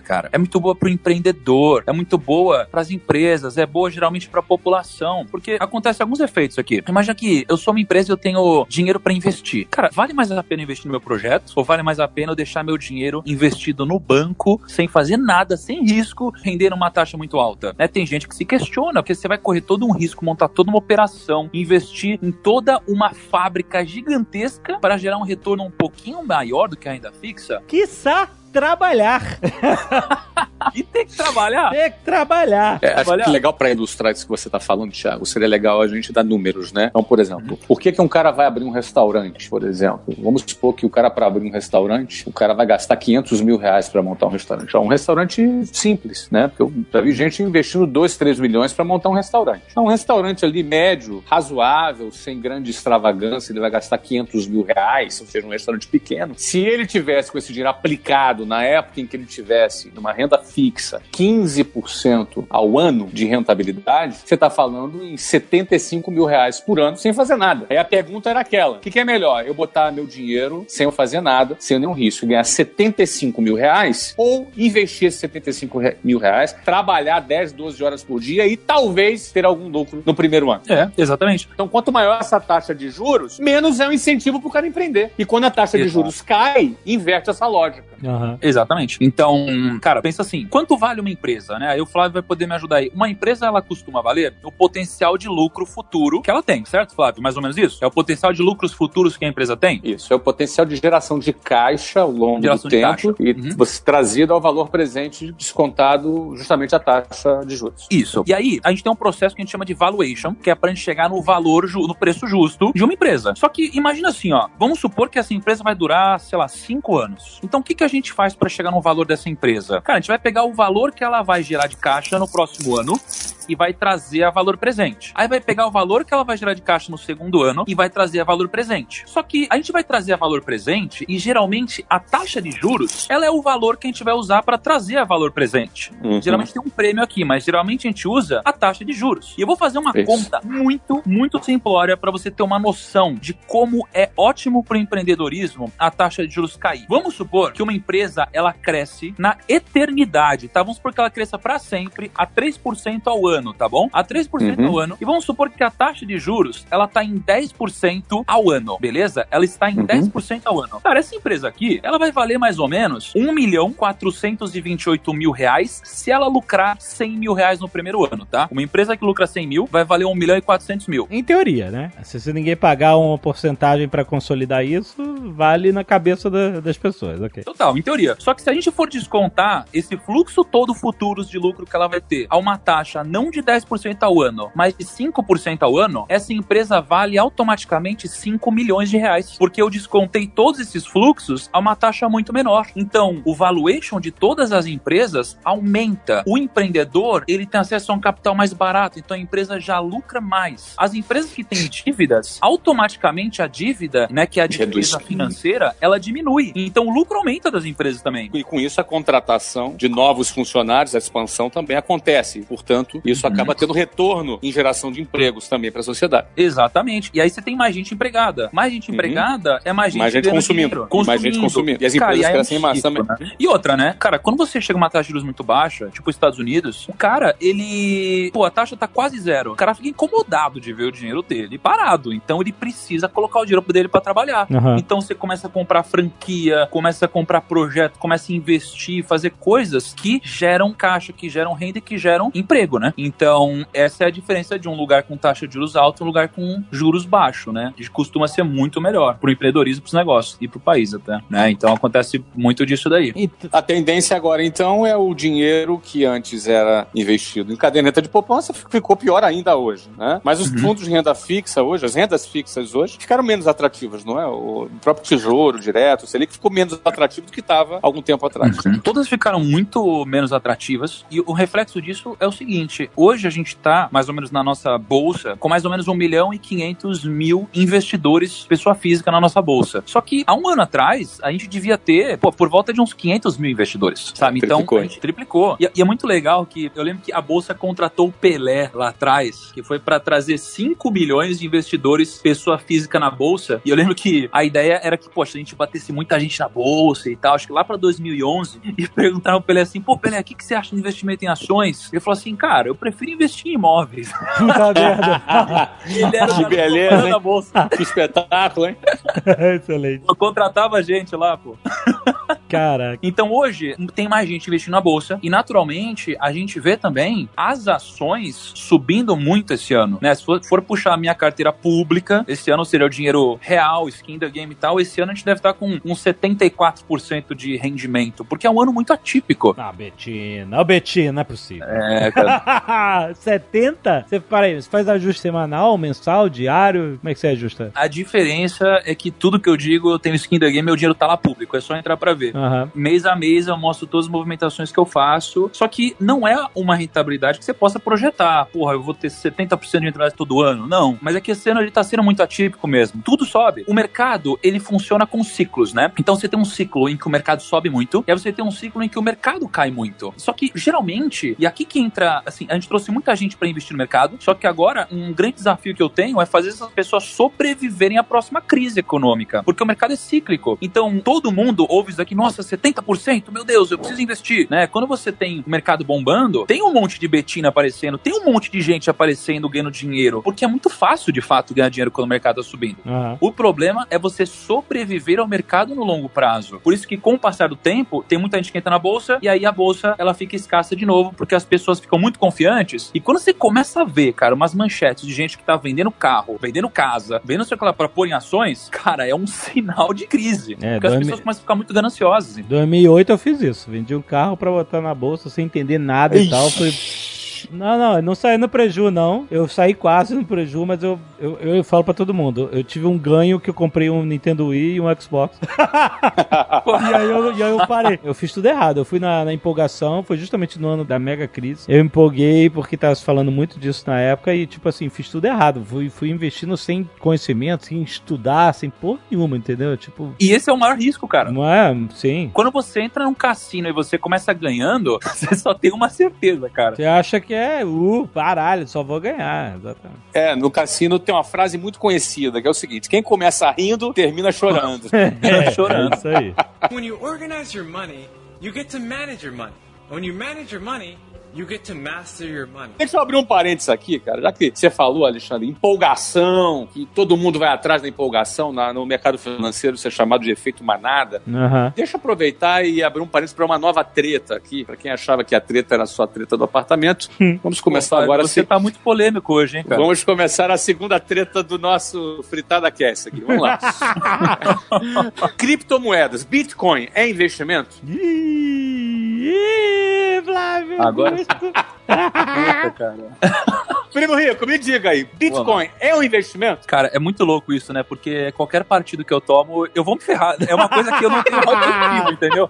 cara. É muito boa pro empreendedor, é muito boa pras empresas, é boa geralmente pra população, porque acontece alguns efeitos aqui. Imagina que eu sou uma empresa e eu tenho dinheiro pra investir. Cara, vale mais a pena investir no meu projeto ou vale mais a pena eu deixar meu dinheiro investido no banco sem fazer nada, sem risco, rendendo uma taxa muito alta? Né? Tem gente que se questiona, porque você vai correr todo um risco, montar toda uma operação, investir em toda uma fábrica gigantesca para gerar um retorno um pouquinho maior do que a renda fixa Quiçá trabalhar. e ter que trabalhar. Tem que trabalhar. É, acho Olha- que legal para ilustrar isso que você está falando, Thiago, seria legal a gente dar números, né? Então, por exemplo, por que, que um cara vai abrir um restaurante, por exemplo? Vamos supor que o cara, para abrir um restaurante, o cara vai gastar 500 mil reais para montar um restaurante. É um restaurante simples, né? Porque eu já vi gente investindo 2, 3 milhões para montar um restaurante. Então, um restaurante ali médio, razoável, sem grande extravagância, ele vai gastar 500 mil reais, ou seja, um restaurante pequeno. Se ele tivesse com esse dinheiro aplicado na época em que ele tivesse numa renda fixa 15% ao ano de rentabilidade, você está falando em 75 mil reais por ano sem fazer nada. Aí a pergunta era aquela: o que, que é melhor? Eu botar meu dinheiro sem eu fazer nada, sem nenhum risco, ganhar 75 mil reais, ou investir esses 75 re- mil reais, trabalhar 10, 12 horas por dia e talvez ter algum lucro no primeiro ano? É, exatamente. Então, quanto maior essa taxa de juros, menos é um incentivo para o cara empreender. E quando a taxa de Exato. juros cai, inverte essa lógica. Aham. Exatamente. Então, cara, pensa assim: quanto vale uma empresa, né? Aí o Flávio vai poder me ajudar aí. Uma empresa, ela costuma valer o potencial de lucro futuro que ela tem, certo, Flávio? Mais ou menos isso? É o potencial de lucros futuros que a empresa tem? Isso é o potencial de geração de caixa ao longo Geração do tempo caixa. e Uhum. você trazido ao valor presente descontado justamente a taxa de juros. Isso. E aí, a gente tem um processo que a gente chama de valuation, que é pra gente chegar no valor, no preço justo de uma empresa. Só que imagina assim, ó, vamos supor que essa empresa vai durar, sei lá, cinco anos. Então, o que, que a gente faz pra chegar no valor dessa empresa? Cara, a gente vai pegar o valor que ela vai gerar de caixa no próximo ano e vai trazer a valor presente. Aí vai pegar o valor que ela vai gerar de caixa no segundo ano e vai trazer a valor presente. Só que a gente vai trazer a valor presente e geralmente a taxa de juros, ela é o valor que a gente vai usar para trazer a valor presente. Uhum. Geralmente tem um prêmio aqui, mas geralmente a gente usa a taxa de juros. E eu vou fazer uma Isso. conta muito, muito simplória para você ter uma noção de como é ótimo para o empreendedorismo a taxa de juros cair. Vamos supor que uma empresa empresa, ela cresce na eternidade, tá? Vamos supor que ela cresça para sempre a 3% ao ano, tá bom? A 3% Uhum. ao ano. E vamos supor que a taxa de juros, ela tá em 10% ao ano, beleza? Ela está em Uhum. 10% ao ano. Cara, essa empresa aqui, ela vai valer mais ou menos 1 milhão 428 mil reais se ela lucrar 100 mil reais no primeiro ano, tá? Uma empresa que lucra 100 mil vai valer 1 milhão e 400 mil. Em teoria, né? Se, se ninguém pagar uma porcentagem pra consolidar isso, vale na cabeça da- das pessoas, ok. Total, em teoria. Só que se a gente for descontar esse fluxo todo futuros de lucro que ela vai ter a uma taxa não de 10% ao ano, mas de 5% ao ano, essa empresa vale automaticamente 5 milhões de reais. Porque eu descontei todos esses fluxos a uma taxa muito menor. Então, o valuation de todas as empresas aumenta. O empreendedor, ele tem acesso a um capital mais barato, então a empresa já lucra mais. As empresas que têm dívidas, automaticamente a dívida, né, que é a dívida financeira, ela diminui. Então o lucro aumenta das empresas também. E com isso a contratação de novos funcionários, a expansão também acontece. Portanto, isso Uhum. acaba tendo retorno em geração de empregos também para a sociedade. Exatamente. E aí você tem mais gente empregada. Mais gente Uhum. empregada é mais gente, Mais gente consumindo. dinheiro. Mais gente consumindo. E as Cara, empresas aí é um crescem em massa ciclo, também. né? E outra, né? Cara, quando você chega uma taxa de juros muito baixa, tipo os Estados Unidos, o cara, ele. Pô, a taxa tá quase zero. O cara fica incomodado de ver o dinheiro dele parado. Então ele precisa colocar o dinheiro dele pra trabalhar. Aham. Então você começa a comprar franquia, começa a comprar projeto, começa a investir, fazer coisas que geram caixa, que geram renda e que geram emprego, né? Então, essa é a diferença de um lugar com taxa de juros alta e um lugar com juros baixo, né? E costuma ser muito melhor pro empreendedorismo, pros negócios e pro país até, né? Então acontece muito disso daí. A tendência agora, então, é o dinheiro que antes era investido em caderneta de poupança ficou pior ainda hoje, né? Mas os Uhum. fundos de renda fixa hoje, as rendas fixas hoje, ficaram menos atrativas, não é? O próprio tesouro direto, o Selic ficou menos atrativo do que estava algum tempo atrás. Todas ficaram muito menos atrativas e o reflexo disso é o seguinte: hoje a gente tá mais ou menos na nossa bolsa com mais ou menos 1 milhão e 500 mil investidores, pessoa física na nossa bolsa. Só que há um ano atrás a gente devia ter pô, por volta de uns 500 mil investidores, sabe? Então Triplicou, a gente triplicou. E, e é muito legal que eu lembro que a bolsa contratou o Pelé lá atrás, que foi para trazer 5 milhões de investidores, pessoa física na bolsa. E eu lembro que a ideia era que, poxa, a gente batesse muita gente na bolsa e tal. Acho que lá para 2011 e perguntaram pro Pelé assim: pô, Pelé, o que, que você acha de investimento em ações? Ele falou assim: cara, eu prefiro investir em imóveis. puta merda. Ele era Que beleza, da bolsa. Que espetáculo, hein? Excelente. Contratava a gente lá, pô. Caraca. Então hoje tem mais gente investindo na bolsa e naturalmente a gente vê também as ações subindo muito esse ano, né? Se for, for puxar a minha carteira pública, esse ano seria o dinheiro real, skin da game e tal, esse ano a gente deve estar com uns 74% de rendimento, porque é um ano muito atípico. Ah, Betina. Ô, Betina, não é possível. É, cara. 70? Você, para aí, você faz ajuste semanal, mensal, diário? Como é que você ajusta? A diferença é que tudo que eu digo, eu tenho skin da game, meu dinheiro tá lá público, é só entrar pra ver. Aham. Mês a mês eu mostro todas as movimentações que eu faço. Só que não é uma rentabilidade que você possa projetar. Porra, eu vou ter 70% de rentabilidade todo ano. Não. Mas é que esse ano ele tá sendo muito atípico mesmo. Tudo sobe. O mercado, ele funciona com ciclos, né? Então você tem um ciclo em que o mercado sobe muito, e aí você tem um ciclo em que o mercado cai muito. Só que geralmente, e aqui que entra, assim, a gente trouxe muita gente para investir no mercado, só que agora um grande desafio que eu tenho é fazer essas pessoas sobreviverem à próxima crise econômica, porque o mercado é cíclico. Então todo mundo ouve isso aqui, nossa, 70%, meu Deus, eu preciso investir, né? Quando você tem o mercado bombando, tem um monte de betina aparecendo, tem um monte de gente aparecendo ganhando dinheiro, porque é muito fácil de fato ganhar dinheiro quando o mercado tá subindo. Aham. O problema é você sobreviver ao mercado no longo prazo. Por isso que com o passar do tempo, tem muita gente que entra na bolsa e aí a bolsa ela fica escassa de novo, porque as pessoas ficam muito confiantes. E quando você começa a ver, cara, umas manchetes de gente que tá vendendo carro, vendendo casa, vendendo sei lá para pôr em ações, cara, é um sinal de crise. É, porque as pessoas começam a ficar muito gananciosas. Em 2008 eu fiz isso. Vendi um carro pra botar na bolsa sem entender nada e tal. Falei. Não, não, eu não saí no preju, não. Eu saí quase no preju, mas eu, eu, eu falo pra todo mundo. Eu tive um ganho que eu comprei um Nintendo Wii e um Xbox. e, aí eu, e aí eu parei. Eu fiz tudo errado. Eu fui na, na empolgação, foi justamente no ano da mega crise. Eu empolguei porque tava se falando muito disso na época e, tipo assim, fiz tudo errado. Fui, fui investindo sem conhecimento, sem estudar, sem porra nenhuma, entendeu? Tipo, E esse é o maior risco, cara. não é? Sim. Quando você entra num cassino e você começa ganhando, você só tem uma certeza, cara. Você acha que que é, uh, baralho, só vou ganhar. Exatamente. É, no cassino tem uma frase muito conhecida, que é o seguinte: quem começa rindo, termina chorando. É, chorando. é isso aí. When you organize your money, you get to manage your money. When you manage your money, you get to master your money. Deixa eu abrir um parênteses aqui, cara. Já que você falou, Alexandre, empolgação, que todo mundo vai atrás da empolgação na- no mercado financeiro, isso é chamado de efeito manada. Aham. Deixa eu aproveitar e abrir um parênteses para uma nova treta aqui. Para quem achava que a treta era só a treta do apartamento, vamos começar Pô, agora. a Você se- tá muito polêmico hoje, hein, cara? Vamos começar a segunda treta do nosso Fritada Cast aqui. Vamos lá. Criptomoedas, Bitcoin é investimento? Ih, ih, Flávio Agora- Augusto. Primo Rico, me diga aí, Bitcoin é um investimento? Cara, é muito louco isso, né? Porque qualquer partido que eu tomo, eu vou me ferrar. É uma coisa que eu não tenho ROI positivo, entendeu?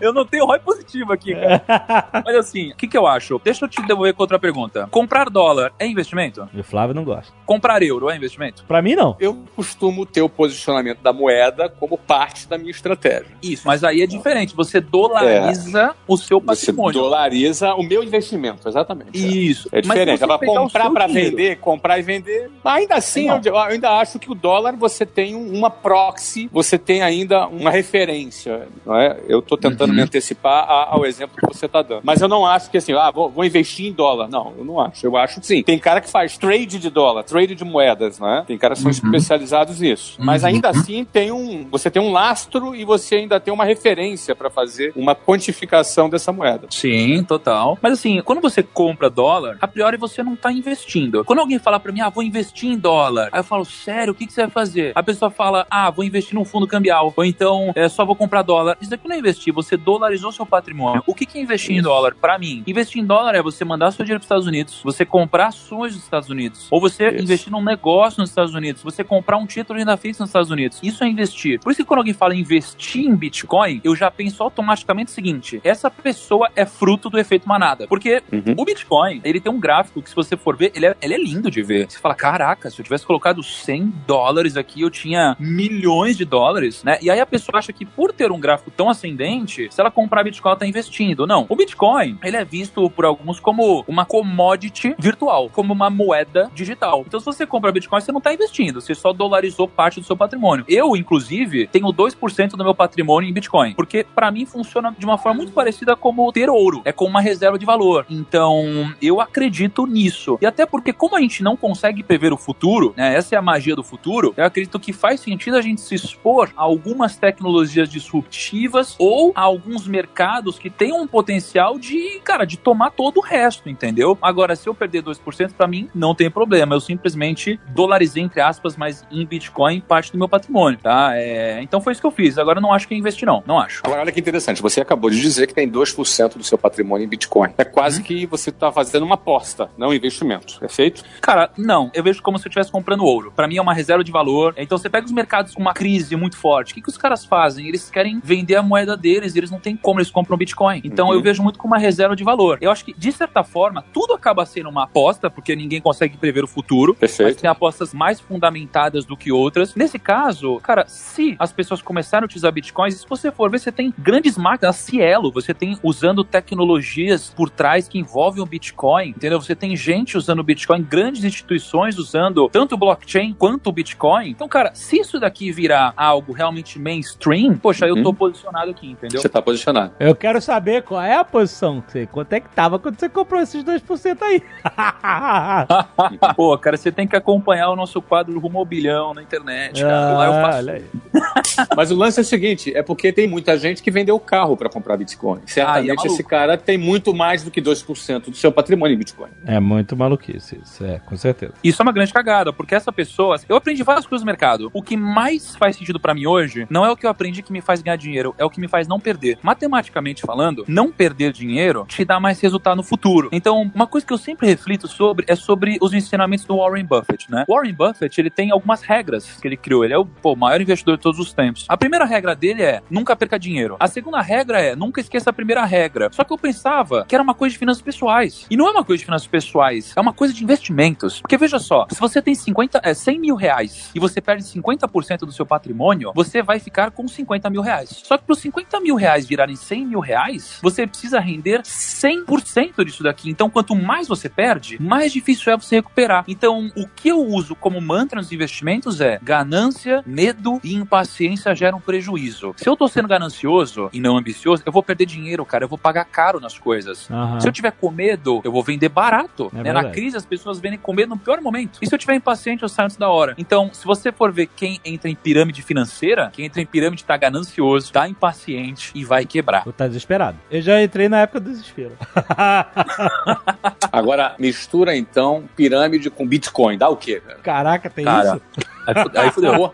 eu não tenho ROI positivo aqui, cara. Mas assim, o que, que eu acho? Deixa eu te devolver com outra pergunta. Comprar dólar é investimento? E o Flávio não gosta. Comprar euro é investimento? Pra mim, não. Eu costumo ter o posicionamento da moeda como parte da minha estratégia. Isso, mas aí é diferente. Você dolariza o seu Você patrimônio. dolariza o meu investimento, exatamente. Isso. É Mas diferente. Se você Agora, pegar o comprar para vender, comprar e vender. Ainda assim, eu, eu ainda acho que o dólar você tem um- uma proxy, você tem ainda uma referência. Não é? Eu estou tentando Uhum. me antecipar a- ao exemplo que você está dando. Mas eu não acho que assim, ah, vou, vou investir em dólar. Não, eu não acho. Eu acho que sim. Tem cara que faz trade de dólar, trade de moedas, não é? Tem caras que são Uhum. especializados nisso. Mas ainda assim tem um. Você tem um lastro e você ainda tem uma referência para fazer uma quantificação dessa moeda. Sim, total. Mas assim, quando você compra dólar, a priori você não tá investindo. Quando alguém fala pra mim, ah, vou investir em dólar, aí eu falo, sério, o que, que você vai fazer? A pessoa fala, ah, vou investir num fundo cambial, ou então é, só vou comprar dólar. Isso daqui não é investir, você dolarizou seu patrimônio. O que, que é investir em dólar? Pra mim, investir em dólar é você mandar seu dinheiro pros Estados Unidos, você comprar ações dos Estados Unidos, ou você Isso. investir num negócio nos Estados Unidos, você comprar um título de renda fixa nos Estados Unidos. Isso é investir. Por isso que quando alguém fala investir em Bitcoin, eu já penso automaticamente o seguinte: essa pessoa é fruto do efeito manada. Porque Uhum. o Bitcoin, ele tem um gráfico que, se você for ver, ele é, ele é lindo de ver. Você fala, caraca, se eu tivesse colocado 100 dólares aqui, eu tinha milhões de dólares, né? E aí a pessoa acha que por ter um gráfico tão ascendente, se ela comprar Bitcoin, ela tá investindo. Não. O Bitcoin, ele é visto por alguns como uma commodity virtual, como uma moeda digital. Então, se você compra Bitcoin, você não tá investindo, você só dolarizou parte do seu patrimônio. Eu, inclusive, tenho 2% do meu patrimônio em Bitcoin, porque pra mim funciona de uma forma muito parecida como ter ouro, é como uma reserva de valor. Então, eu acredito nisso. E até porque como a gente não consegue prever o futuro, né, essa é a magia do futuro, eu acredito que faz sentido a gente se expor a algumas tecnologias disruptivas ou a alguns mercados que têm um potencial de, cara, de tomar todo o resto, entendeu? Agora, se eu perder 2%, pra mim não tem problema. Eu simplesmente dolarizei, entre aspas, mas em Bitcoin parte do meu patrimônio, tá? É, então foi isso que eu fiz. Agora eu não acho que é investir, não. Não acho. Agora, olha que interessante, você acabou de dizer que tem 2% do seu patrimônio em Bitcoin. É quase que você está fazendo uma aposta, não investimento. É feito? Cara, não. Eu vejo como se eu estivesse comprando ouro. Pra mim é uma reserva de valor. Então você pega os mercados com uma crise muito forte. O que, que os caras fazem? Eles querem vender a moeda deles. e Eles não têm como, eles compram Bitcoin. Então Uhum. eu vejo muito como uma reserva de valor. Eu acho que, de certa forma, tudo acaba sendo uma aposta, porque ninguém consegue prever o futuro. Mas Perfeito. tem apostas mais fundamentadas do que outras. Nesse caso, cara, se as pessoas começarem a utilizar bitcoins, se você for ver, você tem grandes máquinas, a Cielo, você tem usando tecnologias por trás que envolvem o Bitcoin, entendeu? Você tem gente usando o Bitcoin, grandes instituições usando tanto o blockchain quanto o Bitcoin. Então, cara, se isso daqui virar algo realmente mainstream, poxa, eu tô Uhum. posicionado aqui, entendeu? Você está posicionado. Eu quero saber qual é a posição que você, quanto é que tava quando você comprou esses 2% aí. Pô, cara, você tem que acompanhar o nosso quadro Rumo ao Bilhão na internet, cara. Lá eu Ah, faço olha aí. Mas o lance é o seguinte: é porque tem muita gente que vendeu carro para comprar Bitcoin. Ah, é Certamente maluco. esse cara tem muito mais do que 2% do seu patrimônio em Bitcoin. É muito maluquice isso, é, com certeza. Isso é uma grande cagada, porque essa pessoa. Eu aprendi várias coisas no mercado. O que mais faz sentido pra mim hoje não é o que eu aprendi que me faz ganhar dinheiro, é o que me faz não perder. Matematicamente falando, não perder dinheiro te dá mais resultado no futuro. Então, uma coisa que eu sempre reflito sobre é sobre os ensinamentos do Warren Buffett, né? Warren Buffett, ele tem algumas regras que ele criou. Ele é o pô, maior investidor de todos os tempos. A primeira regra dele é nunca perca dinheiro. A segunda regra é nunca esqueça a primeira regra. Só que eu pensava que era uma coisa de finanças pessoais. E não é uma coisa de finanças pessoais, é uma coisa de investimentos. Porque veja só, se você tem 50, é, 100 mil reais e você perde 50% do seu patrimônio, você vai ficar com 50 mil reais. Só que para os 50 mil reais virarem 100 mil reais, você precisa render 100% disso daqui. Então, quanto mais você perde, mais difícil é você recuperar. Então, o que eu uso como mantra nos investimentos é ganância, medo e impaciência geram prejuízo. Se eu tô sendo ganancioso e não ambicioso, eu vou perder dinheiro, cara. Eu vou pagar caro nas coisas. Aham. Se eu tiver com medo, eu vou vender barato. É né? Na crise, as pessoas vendem com medo no pior momento. E se eu tiver impaciente, eu saio antes da hora. Então, se você for ver quem entra em pirâmide financeira, quem entra em pirâmide tá ganancioso, tá impaciente e vai quebrar. Ou tá desesperado. Eu já entrei na época do desespero. Agora, mistura então pirâmide com Bitcoin. Dá o quê, cara? Caraca, tem Cara, isso? Aí, fu- aí fudeu. Ô,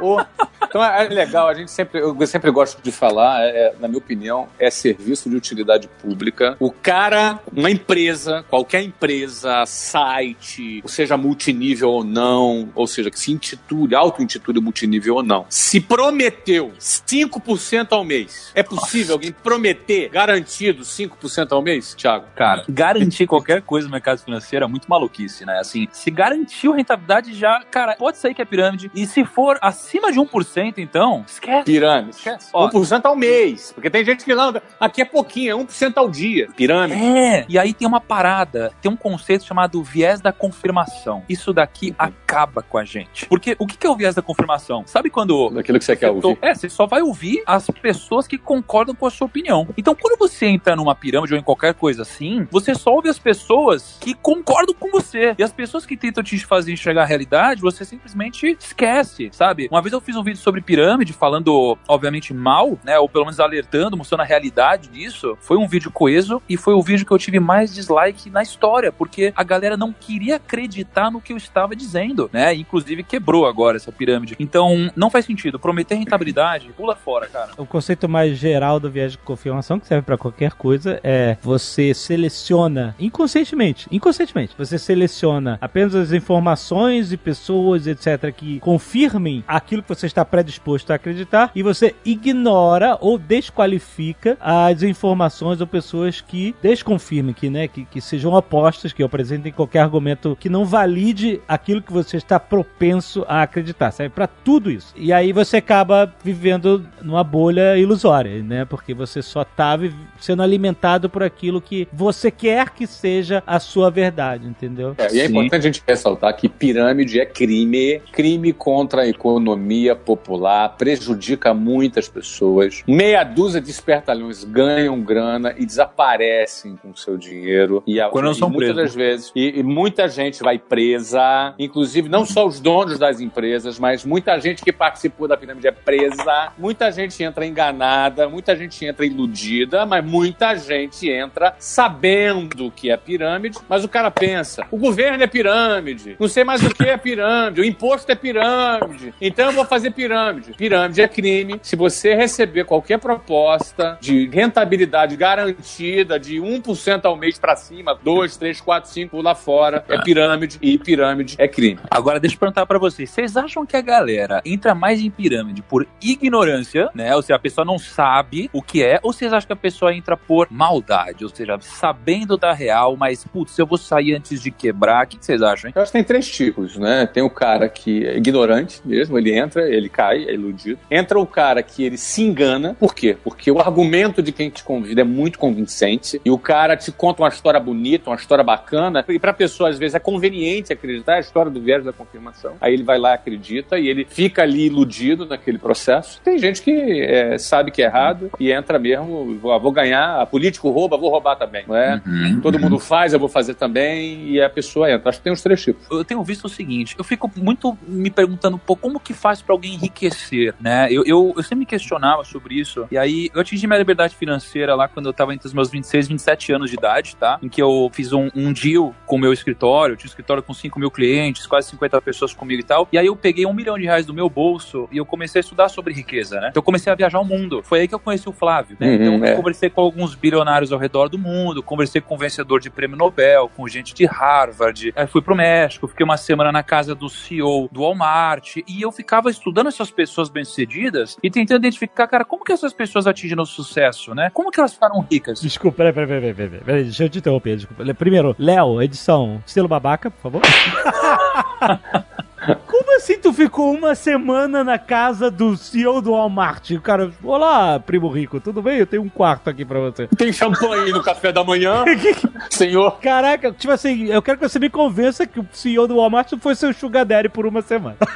ô, ô. Então é é legal, a gente sempre, eu sempre gosto de falar, é, é, na minha opinião, é serviço de utilidade pública. O cara, uma empresa, qualquer empresa, site, ou seja multinível ou não, ou seja, que se intitule, auto-intitule multinível ou não, se prometeu 5% ao mês, é possível alguém prometer garantido 5% ao mês, Thiago? Cara, garantir qualquer coisa no mercado financeiro é muito maluquice, né? Assim, se garantiu rentabilidade já, cara, pode sair que é pirâmide. E se for acima de 1%, então, esquece. Pirâmide. Esquece. Ó, 1% ao mês. Porque tem gente que não, aqui é pouquinho, é 1% ao dia. Pirâmide. É, e aí tem uma parada, tem um conceito chamado viés da confirmação. Isso daqui acaba com a gente. Porque o que é o viés da confirmação? Sabe quando Daquilo que você quer ouvir. É, você só vai ouvir as pessoas que concordam com a sua opinião. Então, quando você entra numa pirâmide ou em qualquer coisa assim, você só ouve as pessoas que concordam com você. E as pessoas que tentam te fazer enxergar a realidade, você simplesmente esquece, sabe? Uma vez eu fiz um vídeo sobre pirâmide, falando, obviamente, mal, né? Ou pelo menos alertando, mostrando a realidade disso. Foi um vídeo coeso e foi o vídeo que eu tive mais dislike na história, porque a galera não queria acreditar no que eu estava dizendo, né? Inclusive quebrou agora essa pirâmide. Então, não faz sentido. Prometer rentabilidade, pula fora, cara. O conceito mais geral do viés de confirmação, que serve pra qualquer coisa, é você seleciona inconscientemente, inconscientemente, você seleciona apenas as informações e pessoas, etc, que confirmem aquilo que você está predisposto a acreditar e você ignora ou desqualifica as informações ou pessoas que desconfirmem, que, né, que, que sejam opostas, que apresentem qualquer argumento que não valide aquilo que você está propenso a acreditar. Serve pra tudo isso. E aí você acaba vivendo numa bolha ilusória, né? Porque você só tá viv- sendo alimentado por aquilo que você quer que seja a sua verdade, entendeu? É, e é Sim. importante a gente ressaltar que pirâmide é crime, crime contra a economia popular, prejudica muitas pessoas. Meia dúzia de espertalhões ganham grana e desaparecem com seu dinheiro. E, a, Quando não são muitas presos. das vezes. E, e muita gente vai presa, inclusive não só os donos das empresas, mas muita gente que participou da pirâmide é presa, muita gente entra enganada, muita gente entra iludida, mas muita gente entra sabendo que é pirâmide, mas o cara pensa, o governo é pirâmide, não sei mais o que é pirâmide, imposto é pirâmide, então eu vou fazer pirâmide. Pirâmide é crime. Se você receber qualquer proposta de rentabilidade garantida de 1% ao mês pra cima, 2, 3, 4, 5 lá fora, é pirâmide e pirâmide é crime. Agora, deixa eu perguntar pra vocês. Vocês acham que a galera entra mais em pirâmide por ignorância, né? Ou seja, a pessoa não sabe o que é, ou vocês acham que a pessoa entra por maldade? Ou seja, sabendo da real, mas, putz, eu vou sair antes de quebrar. O que que vocês acham, hein? Eu acho que tem três tipos, né? Tem o cara que é ignorante mesmo, ele entra, ele cai, é iludido. Entra o cara que ele se engana. Por quê? Porque o argumento de quem te convida é muito convincente e o cara te conta uma história bonita, uma história bacana. E pra pessoa, às vezes, é conveniente acreditar é a história do viés da confirmação. Aí ele vai lá, acredita e ele fica ali iludido naquele processo. Tem gente que é, sabe que é errado e entra mesmo, vou, vou ganhar, político rouba, vou roubar também, não é? Uhum. Todo mundo faz, eu vou fazer também, e a pessoa entra. Acho que tem os três tipos. eu tenho visto o seguinte, eu fico muito me perguntando, pô, como que faz pra alguém enriquecer, né? Eu, eu, eu sempre me questionava sobre isso, e aí eu atingi minha liberdade financeira lá quando eu tava entre os meus 26 e 27 anos de idade, tá? Em que eu fiz um, um deal com o meu escritório, eu tinha um escritório com 5 mil clientes, quase 50 pessoas comigo e tal, e aí eu peguei um milhão de reais do meu bolso e eu comecei a estudar sobre riqueza, né? Então eu comecei a viajar o mundo. Foi aí que eu conheci o Flávio, né? Uhum, então eu é. conversei com alguns bilionários ao redor do mundo, conversei com vencedor de prêmio Nobel, com gente de Harvard, aí fui pro México, fiquei uma semana na casa do CEO do Walmart, e eu ficava estudando essas pessoas bem-sucedidas e tentando identificar, cara, como que essas pessoas atingiram o sucesso, né? Como que elas ficaram ricas? Desculpa, peraí, peraí, peraí, peraí, peraí, deixa eu te interromper, desculpa. Primeiro, Léo, edição, estilo babaca, por favor. Como assim tu ficou uma semana na casa do CEO do Walmart. O cara, olá, primo rico, tudo bem? Eu tenho um quarto aqui pra você. Tem champanhe no café da manhã, senhor. Caraca, tipo assim, eu quero que você me convença que o CEO do Walmart foi seu sugar daddy por uma semana.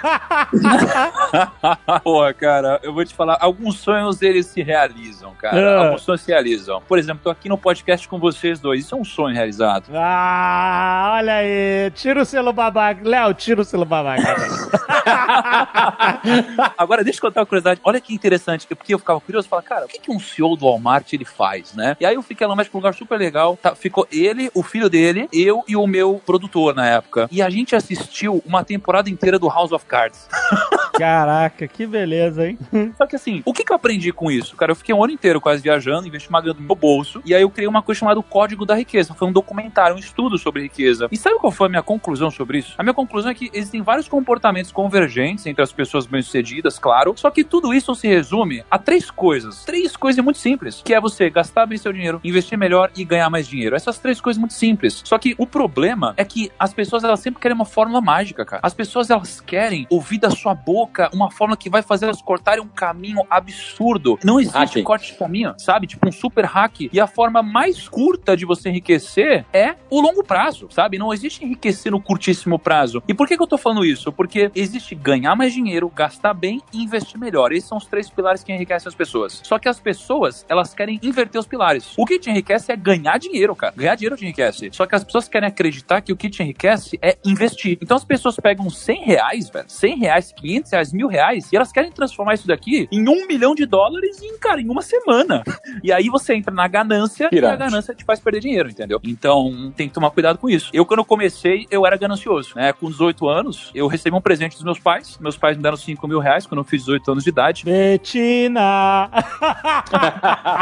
Porra, cara, eu vou te falar, alguns sonhos eles se realizam, cara. Ah. Alguns sonhos se realizam. Por exemplo, tô aqui no podcast com vocês dois. Isso é um sonho realizado. ah, olha aí, tira o selo babaca. Léo, tira o selo babaca. Agora, deixa eu contar uma curiosidade. Olha que interessante, porque eu ficava curioso, falar, cara, o que, que um CEO do Walmart ele faz, né? E aí eu fiquei lá mais pra um lugar super legal. Tá, ficou ele, o filho dele, eu e o meu produtor na época. E a gente assistiu uma temporada inteira do House of Cards. Caraca, que beleza, hein? Só que assim, o que, que eu aprendi com isso? Cara, eu fiquei um ano inteiro quase viajando, investi uma grana no meu bolso, e aí eu criei uma coisa chamada Código da Riqueza. Foi um documentário, um estudo sobre riqueza. E sabe qual foi a minha conclusão sobre isso? A minha conclusão é que existem vários comportamentos convergentes entre as pessoas bem-sucedidas, claro, só que tudo isso se resume a três coisas. Três coisas muito simples, que é você gastar bem seu dinheiro, investir melhor e ganhar mais dinheiro. Essas três coisas muito simples. Só que o problema é que as pessoas elas sempre querem uma fórmula mágica, cara. As pessoas elas querem ouvir da sua boca uma fórmula que vai fazer elas cortarem um caminho absurdo. Não existe Hacking. corte de caminho, sabe? Tipo um super hack. E a forma mais curta de você enriquecer é o longo prazo, sabe? Não existe enriquecer no curtíssimo prazo. E por que, que eu tô falando isso? Porque existe ganhar mais dinheiro, gastar bem e investir melhor. Esses são os três pilares que enriquecem as pessoas. Só que as pessoas, elas querem inverter os pilares. O que te enriquece é ganhar dinheiro, cara. Ganhar dinheiro te enriquece. Só que as pessoas querem acreditar que o que te enriquece é investir. Então as pessoas pegam 100 reais, velho, 100 reais, 500 reais, mil reais, e elas querem transformar isso daqui em um milhão de dólares em, cara, em uma semana. E aí você entra na ganância e a ganância te faz perder dinheiro, entendeu? Então tem que tomar cuidado com isso. Eu, quando eu comecei, eu era ganancioso, né? Com 18 anos, eu recebi um presente dos meus pais. Meus pais me deram 5 mil reais quando eu fiz 18 anos de idade. Betina!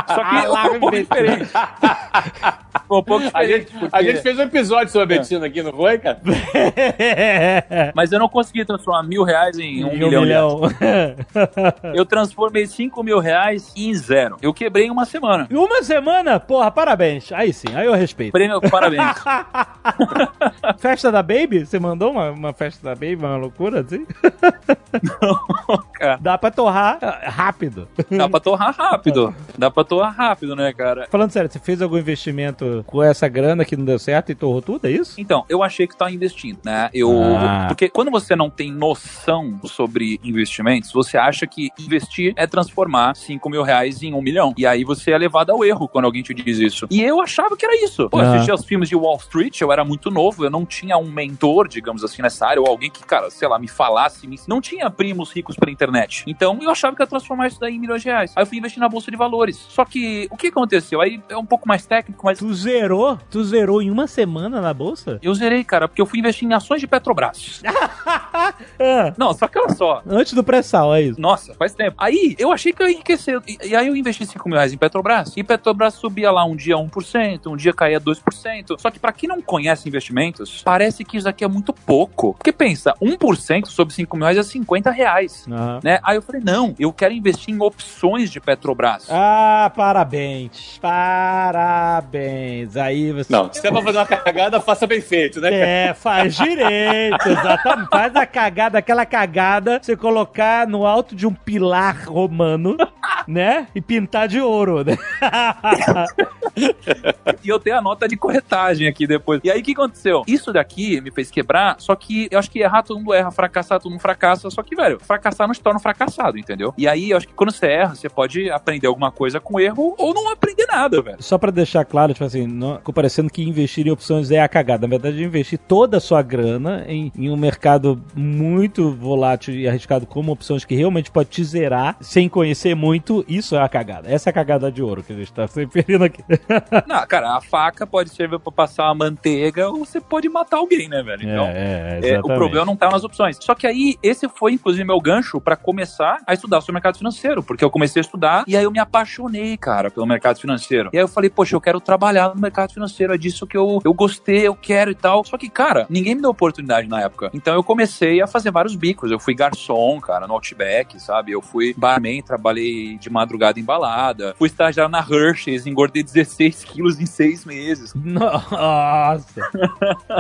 Só que eu fui um pouco diferente. Um pouco A diferente. gente, porque- a gente fez um episódio sobre a Betina aqui, não foi, cara? Mas eu não consegui transformar mil reais em um Em milhão. milhão. Eu transformei 5 mil reais em zero. Eu quebrei em uma semana. Em Uma semana? Porra, parabéns. Aí sim, aí eu respeito. Prêmio, parabéns. festa da Baby? Você mandou uma, uma festa da Baby, uma loucura assim? cara. Dá pra torrar ah, rápido. Dá pra torrar rápido. Dá pra torrar rápido, né, cara? Falando sério, você fez algum investimento com essa grana que não deu certo e torrou tudo, é isso? Então, eu achei que tá investindo, né? Eu. Ah. Porque quando você não tem noção sobre investimentos, você acha que investir é transformar 5 mil reais em um milhão. E aí você é levado ao erro quando alguém te diz isso. E eu achava que era isso. Pô, Ah. assistia os filmes de Wall Street, eu era muito novo, eu não tinha um mentor, digamos assim, nessa área, ou alguém que, cara, sei lá, me falasse, me... não tinha primos ricos pela internet. Então eu achava que ia transformar isso daí em milhões de reais. Aí eu fui investir na bolsa de valores. Só que o que aconteceu? Aí é um pouco mais técnico, mas Tu zerou? Tu zerou em uma semana na bolsa? eu zerei, cara, porque eu fui investir em ações de Petrobras. Ah, Não, só que olha só. antes do pré-sal, é isso. Nossa, faz tempo. Aí eu achei que eu ia enriquecer. E, e aí eu investi 5 mil reais em Petrobras. E Petrobras subia lá um dia 1%, um dia caía 2%. Só que pra quem não conhece investimentos, parece que isso aqui é muito pouco. Porque pensa, 1% sobre 5 mil reais é 50 reais. Aham. Né? Aí eu falei, não, eu quero investir em opções de Petrobras. Ah, parabéns. Parabéns. Aí você. Não, se é pra fazer uma cagada, faça bem feito, né? cara? É, faz direito, exatamente. Faz a cagada, aquela cagada, você colocar no alto de um pilar romano, né? E pintar de ouro, né? E eu tenho a nota de corretagem aqui depois. E aí o que aconteceu? Isso daqui me fez quebrar, só que eu acho que errar todo mundo erra, fracassar todo mundo fracassa. Só que, velho, fracassar não te torna um fracassado, entendeu? E aí eu acho que quando você erra, você pode aprender alguma coisa com erro ou não aprender nada, velho. Só pra deixar claro, tipo assim, não, ficou parecendo que investir em opções é a cagada. Na verdade, investir toda a sua grana em, em um mercado muito volátil e arriscado como opções que realmente pode te zerar sem conhecer muito, isso é a cagada. Essa é a cagada de ouro que a gente tá se referindo aqui. Não, cara, a faca pode servir pra passar a manteiga ou você pode matar alguém, né, velho? Então. é, é, o problema não tá nas opções. Só que aí, esse foi, inclusive, meu gancho pra começar a estudar sobre o mercado financeiro. Porque eu comecei a estudar e aí eu me apaixonei, cara, pelo mercado financeiro. financeiro. E aí eu falei, poxa, eu quero trabalhar no mercado financeiro, é disso que eu, eu gostei, eu quero e tal. Só que, cara, ninguém me deu oportunidade na época. Então eu comecei a fazer vários bicos. Eu fui garçom, cara, no Outback, sabe? Eu fui barman, trabalhei de madrugada em balada. Fui estagiar na Hershey's, engordei 16 quilos em seis meses. Nossa!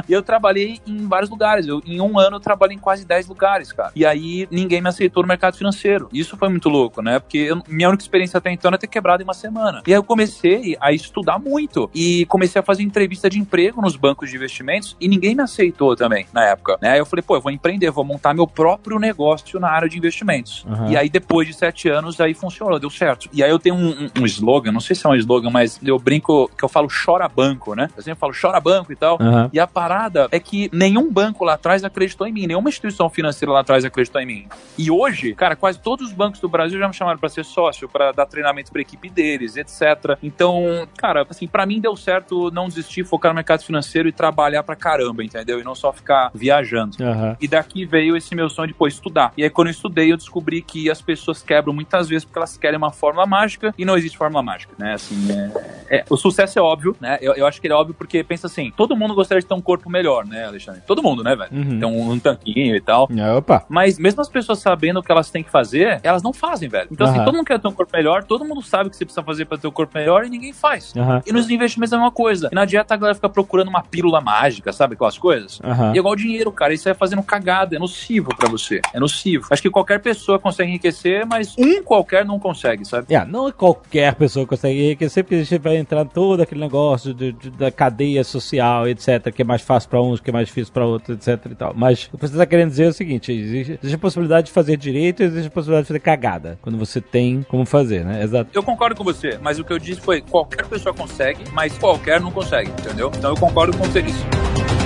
e eu trabalhei em vários lugares. Eu, em um ano eu trabalhei em quase 10 lugares, cara. E aí ninguém me aceitou no mercado financeiro. Isso foi muito louco, né? Porque eu, minha única experiência até então era ter quebrado em uma semana. E aí eu comecei a estudar muito. E comecei a fazer entrevista de emprego nos bancos de investimentos e ninguém me aceitou também na época. Né? Aí eu falei, pô, eu vou empreender, vou montar meu próprio negócio na área de investimentos. Uhum. E aí depois de sete anos, aí funcionou, deu certo. E aí eu tenho um, um, um slogan, não sei se é um slogan, mas eu brinco que eu falo chora banco, né? Eu sempre falo chora banco e tal. Uhum. E a parada é que nenhum banco lá atrás acreditou em mim, nenhuma instituição financeira lá atrás acreditou em mim. E hoje, cara, quase todos os bancos do Brasil já me chamaram para ser sócio, para dar treinamento para equipe deles, etc. Então, cara, assim, para mim deu certo não desistir, focar no mercado financeiro e trabalhar pra caramba, entendeu? E não só ficar viajando. Uhum. E daqui veio esse meu sonho de, pô, estudar. E aí, quando eu estudei, eu descobri que as pessoas quebram muitas vezes porque elas querem uma fórmula mágica e não existe fórmula mágica, né? Assim, é, é, o sucesso é óbvio, né? Eu, eu, acho que ele é óbvio porque pensa assim, todo mundo gostaria de ter um corpo melhor, né, Alexandre? Todo mundo, né, velho? Uhum. Tem um, um, tanquinho e tal. Opa. Mas mesmo as pessoas sabendo o que elas têm que fazer, elas não fazem, velho. Então, uhum. assim, todo mundo quer ter um corpo melhor, todo mundo sabe o que você precisa fazer para ter um corpo melhor e ninguém faz. Uhum. E nos investimentos é a mesma coisa. E na dieta a galera fica procurando uma pílula mágica, sabe aquelas coisas? E igual dinheiro, cara, isso é fazendo cagada, é nocivo para você. É nocivo. Acho que qualquer pessoa consegue enriquecer, mas um qualquer não consegue, sabe? É, não é qualquer pessoa consegue enriquecer, porque a gente vai entrar todo aquele negócio de, de, da cadeia social, etc, que é mais fácil para uns, que é mais difícil para outros, etc e tal. Mas o que você tá querendo dizer é o seguinte, existe, existe a possibilidade de fazer direito e existe a possibilidade de fazer cagada, quando você tem como fazer, né? Exato. Eu concordo com você, mas o que eu disse foi, qualquer pessoa consegue, mas qualquer não consegue, entendeu? Então eu concordo com você nisso.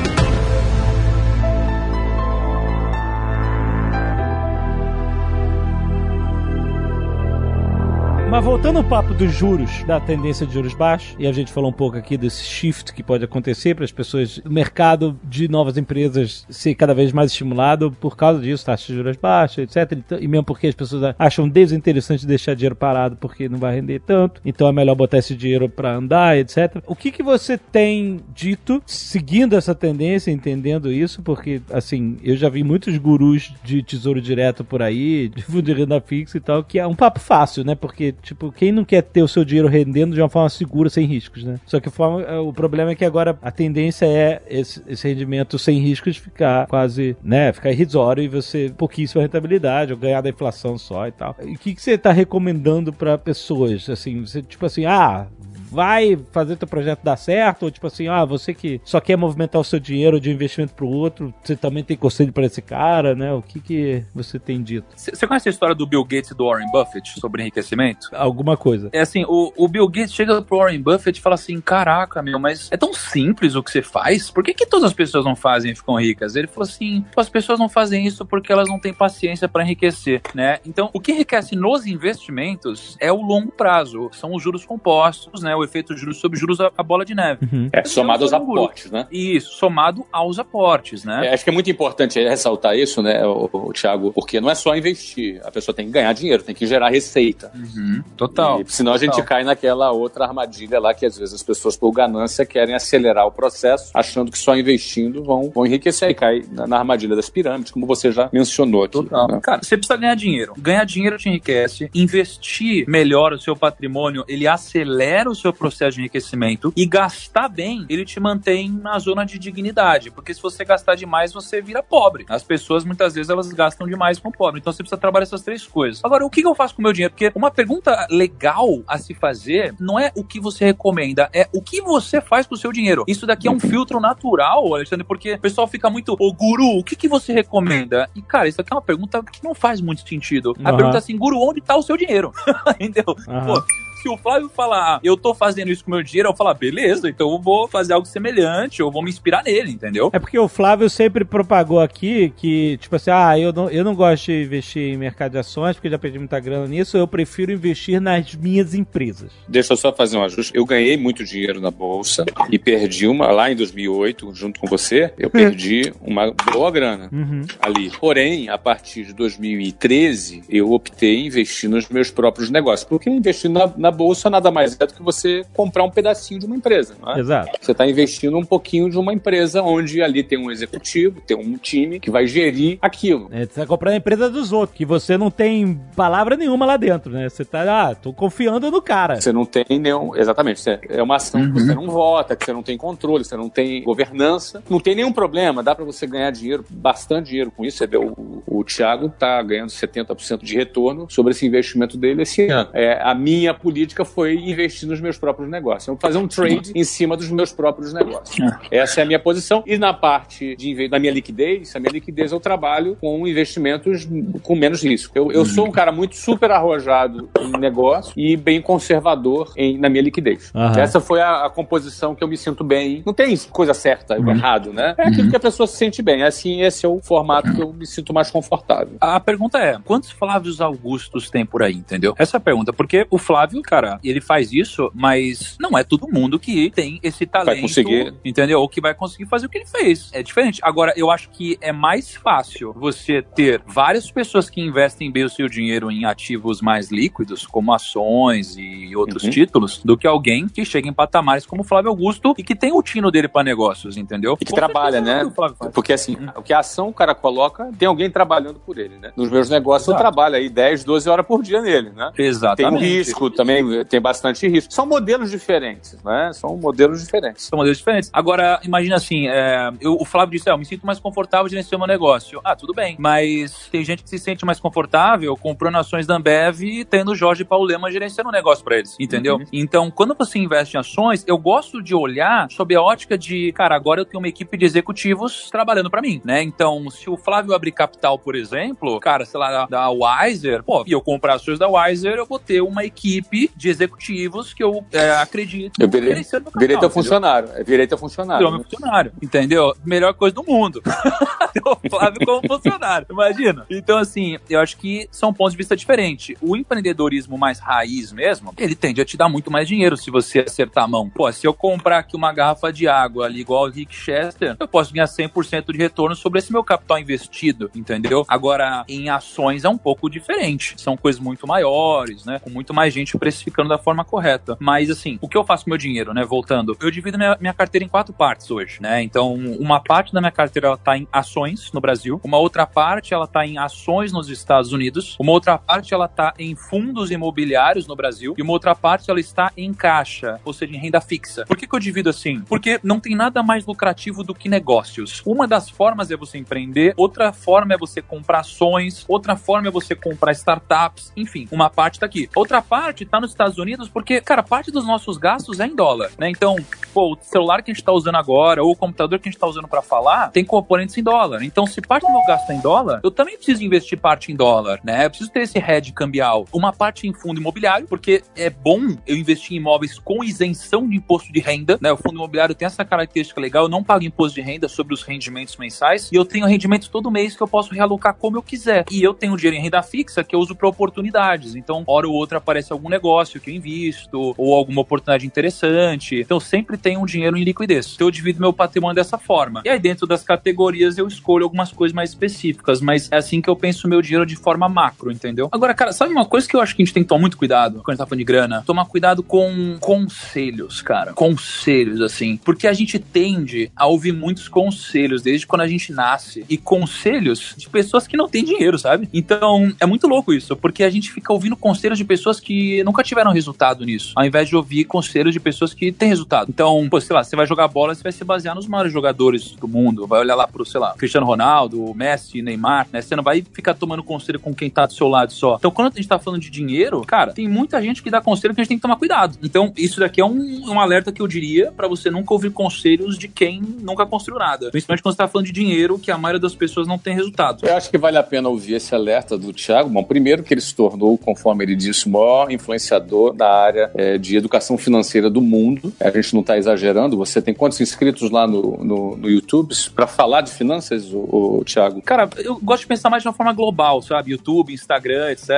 Mas voltando ao papo dos juros, da tendência de juros baixos, e a gente falou um pouco aqui desse shift que pode acontecer para as pessoas, o mercado de novas empresas ser cada vez mais estimulado por causa disso, taxas de juros baixas, etc. E mesmo porque as pessoas acham desinteressante deixar dinheiro parado porque não vai render tanto, então é melhor botar esse dinheiro para andar, etc. O que, que você tem dito, seguindo essa tendência, entendendo isso, porque, assim, eu já vi muitos gurus de tesouro direto por aí, de fundo de renda fixa e tal, que é um papo fácil, né? Porque Tipo, quem não quer ter o seu dinheiro rendendo de uma forma segura, sem riscos, né? Só que forma, o problema é que agora a tendência é esse, esse rendimento sem riscos ficar quase, né? Ficar irrisório e você pouquíssima rentabilidade, ou ganhar da inflação só e tal. E o que, que você está recomendando para pessoas? Assim, você, tipo assim, ah, vai fazer teu projeto dar certo? Ou tipo assim, ah, você que só quer movimentar o seu dinheiro de investimento pro outro, você também tem conselho para esse cara, né? O que que você tem dito? Você conhece a história do Bill Gates e do Warren Buffett sobre enriquecimento? Alguma coisa. É assim, o, o Bill Gates chega pro Warren Buffett e fala assim, caraca, meu, mas é tão simples o que você faz? Por que que todas as pessoas não fazem e ficam ricas? Ele falou assim, as pessoas não fazem isso porque elas não têm paciência para enriquecer, né? Então, o que enriquece nos investimentos é o longo prazo, são os juros compostos, né? O efeito juros sobre juros a, a bola de neve. Uhum. É, somado aos aportes, né? Isso, somado aos aportes, né? É, acho que é muito importante ressaltar isso, né, o, o, Thiago, porque não é só investir, a pessoa tem que ganhar dinheiro, tem que gerar receita. Uhum. Total. E, senão a gente Total. cai naquela outra armadilha lá que às vezes as pessoas, por ganância, querem acelerar o processo, achando que só investindo vão, vão enriquecer e cai na, na armadilha das pirâmides, como você já mencionou aqui. Total. né? Cara, você precisa ganhar dinheiro. Ganhar dinheiro te enriquece. Investir melhora o seu patrimônio, ele acelera o seu processo de enriquecimento. E gastar bem, ele te mantém na zona de dignidade. Porque se você gastar demais, você vira pobre. As pessoas, muitas vezes, elas gastam demais com pobre. Então você precisa trabalhar essas três coisas. Agora, o que eu faço com o meu dinheiro? Porque uma pergunta legal a se fazer não é o que você recomenda, é o que você faz com o seu dinheiro. Isso daqui é um filtro natural, Alexandre, porque o pessoal fica muito, ô guru, o que, que você recomenda? E, cara, isso aqui é uma pergunta que não faz muito sentido. A pergunta é assim, guru, onde tá o seu dinheiro? Entendeu? Aham. Pô, se o Flávio falar, eu tô fazendo isso com o meu dinheiro, eu falar, beleza, então eu vou fazer algo semelhante, eu vou me inspirar nele, entendeu? É porque o Flávio sempre propagou aqui que, tipo assim, ah, eu não, eu não gosto de investir em mercado de ações porque já perdi muita grana nisso, eu prefiro investir nas minhas empresas. Deixa eu só fazer um ajuste. Eu ganhei muito dinheiro na bolsa e perdi uma lá em 2008, junto com você. Eu perdi uma boa grana Uhum. ali. Porém, a partir de 2013, eu optei em investir nos meus próprios negócios. Porque investir na, na bolsa nada mais é do que você comprar um pedacinho de uma empresa. Não é? Exato. Você está investindo um pouquinho de uma empresa onde ali tem um executivo, tem um time que vai gerir aquilo. É, você vai comprar a empresa dos outros, que você não tem palavra nenhuma lá dentro, né? Você tá, ah, tô confiando no cara. Você não tem nenhum. Exatamente. você- É uma ação que Uhum. você não vota, que você não tem controle, você não tem governança. Não tem nenhum problema. Dá para você ganhar dinheiro, bastante dinheiro com isso. Você vê, o, o Thiago tá ganhando 70% de retorno sobre esse investimento dele esse ano. É, a minha política foi investir nos meus próprios negócios. Eu vou fazer um trade em cima dos meus próprios negócios. Essa é a minha posição. E na parte de da minha liquidez, a minha liquidez eu trabalho com investimentos com menos risco. Eu, eu sou um cara muito super arrojado em negócio e bem conservador em, na minha liquidez. Essa foi a, a composição que eu me sinto bem. Não tem coisa certa ou errado, né? É aquilo que a pessoa se sente bem. Assim, esse é o formato que eu me sinto mais confortável. A pergunta é: quantos Flávios Augustos tem por aí, entendeu? Essa é a pergunta. Porque o Flávio, cara, ele faz isso, mas não é todo mundo que tem esse talento. conseguir. Entendeu? Ou que vai conseguir fazer o que ele fez. É diferente. Agora, eu acho que é mais fácil você ter várias pessoas que investem bem o seu dinheiro em ativos mais líquidos, como ações e outros Uhum. títulos, do que alguém que chega em patamares como o Flávio Augusto e que tem o tino dele pra negócios, entendeu? E que Com trabalha, né? é faz. Porque assim, o que a ação o cara coloca, tem alguém trabalhando por ele, né? Nos meus negócios eu Exato. trabalho aí 10, 12 horas por dia nele, né? Tem Exatamente. um risco também, tem bastante risco. São modelos diferentes, né? São modelos diferentes. São modelos diferentes. Agora, imagina assim, é, eu- o Flávio disse, é, eu me sinto mais confortável de gerenciar meu negócio. Ah, tudo bem. Mas tem gente que se sente mais confortável comprando ações da Ambev e tendo o Jorge Paulo Lema gerenciando o negócio pra eles, entendeu? Uhum. Então, quando você investe em ações, eu gosto de olhar sob a ótica de, cara, agora eu tenho uma equipe de executivos trabalhando pra mim, né? Então, se o Flávio abrir capital, por exemplo, cara, sei lá, da, da Wiser, pô, e eu comprar ações da Wiser, eu vou ter uma equipe de executivos que eu é, acredito Eu virei, meu virei teu funcionário. é, Virei teu funcionário. Né? meu funcionário, entendeu? Melhor coisa do mundo. o Flávio como funcionário, imagina. Então, assim, eu acho que são pontos de vista diferentes. O empreendedorismo mais raiz mesmo, ele tende a te dar muito mais dinheiro se você acertar a mão. Pô, se eu comprar aqui uma garrafa de água ali igual o Rick Chester, eu posso ganhar 100% de retorno sobre esse meu capital investido, entendeu? Agora, em ações é um pouco diferente. São coisas muito maiores, né? Com muito mais gente precificando da forma correta. Mas, assim, o que eu faço com meu dinheiro, né? Voltando, eu divido minha, minha carteira em quatro partes hoje, né? Então, uma parte da minha carteira ela tá em ações no Brasil, uma outra parte ela tá em ações nos Estados Unidos, uma outra parte ela tá em fundos imobiliários no Brasil e uma outra parte ela está em caixa, ou seja, em renda fixa. Por que, que eu divido assim? Porque não tem nada mais lucrativo do que negócios. Uma das formas é você empreender, outra forma é você comprar ações, outra forma é você comprar startups, enfim, uma parte tá aqui. Outra parte tá nos Estados Unidos porque, cara, parte dos nossos gastos é em dólar, né? Então, pô, o celular que a gente tá usando agora ou o computador que a gente tá usando para falar tem componentes em dólar. Então, se parte do meu gasto é em dólar, eu também preciso investir parte em dólar, né? Eu preciso ter esse hedge cambial. Uma parte em fundo imobiliário, porque é bom eu investir em imóveis com isenção de imposto de renda, né? O fundo imobiliário tem essa característica legal, eu não pago imposto de renda sobre os rendimentos mensais e eu tenho rendimentos todo mês que eu posso realocar como eu quiser. E eu tenho dinheiro em renda fixa que eu uso para oportunidades. Então, hora ou outra aparece algum negócio que eu invisto ou alguma oportunidade interessante. Então, sempre tenho um dinheiro em liquidez. Então, eu divido meu patrimônio dessa forma. E aí, dentro das categorias, eu escolho algumas coisas mais específicas, mas é assim que eu penso o meu dinheiro de forma macro, entendeu? Agora, cara, sabe uma coisa que eu acho que a gente tem que tomar muito cuidado quando a gente tá falando de grana? Tomar cuidado com conselhos, cara. Conselhos, assim. Porque a gente tende a ouvir muitos conselhos desde quando a gente nasce. E conselhos de pessoas que não têm dinheiro, sabe? Então, é muito louco isso, porque a gente fica ouvindo conselhos de pessoas que nunca tiveram resultado nisso, ao invés de ouvir conselhos de pessoas que têm resultado. Então, pô, sei lá, você vai jogar bola, você vai se basear nos maiores jogadores do mundo, vai olhar lá pro, sei lá, Cristiano Ronaldo, Messi, Neymar, né? Você não vai ficar tomando conselho com quem tá do seu lado só. Então, quando a gente tá falando de dinheiro, cara, tem muita gente que dá conselho que a gente tem que tomar cuidado. Então, isso daqui é um, um alerta que eu diria pra você nunca ouvir conselhos de quem nunca construiu nada. Principalmente quando você tá falando de dinheiro, que a maioria das pessoas não tem resultado. Eu acho que vale a pena ouvir esse alerta do Thiago. Bom, primeiro que ele se tornou, conforme ele disse, o maior influenciador da área eh, de educação financeira do mundo. A gente não está exagerando. Você tem quantos inscritos lá no, no, no YouTube para falar de finanças, o, Thiago? Cara, eu gosto de pensar mais de uma forma global, sabe? YouTube, Instagram, etc.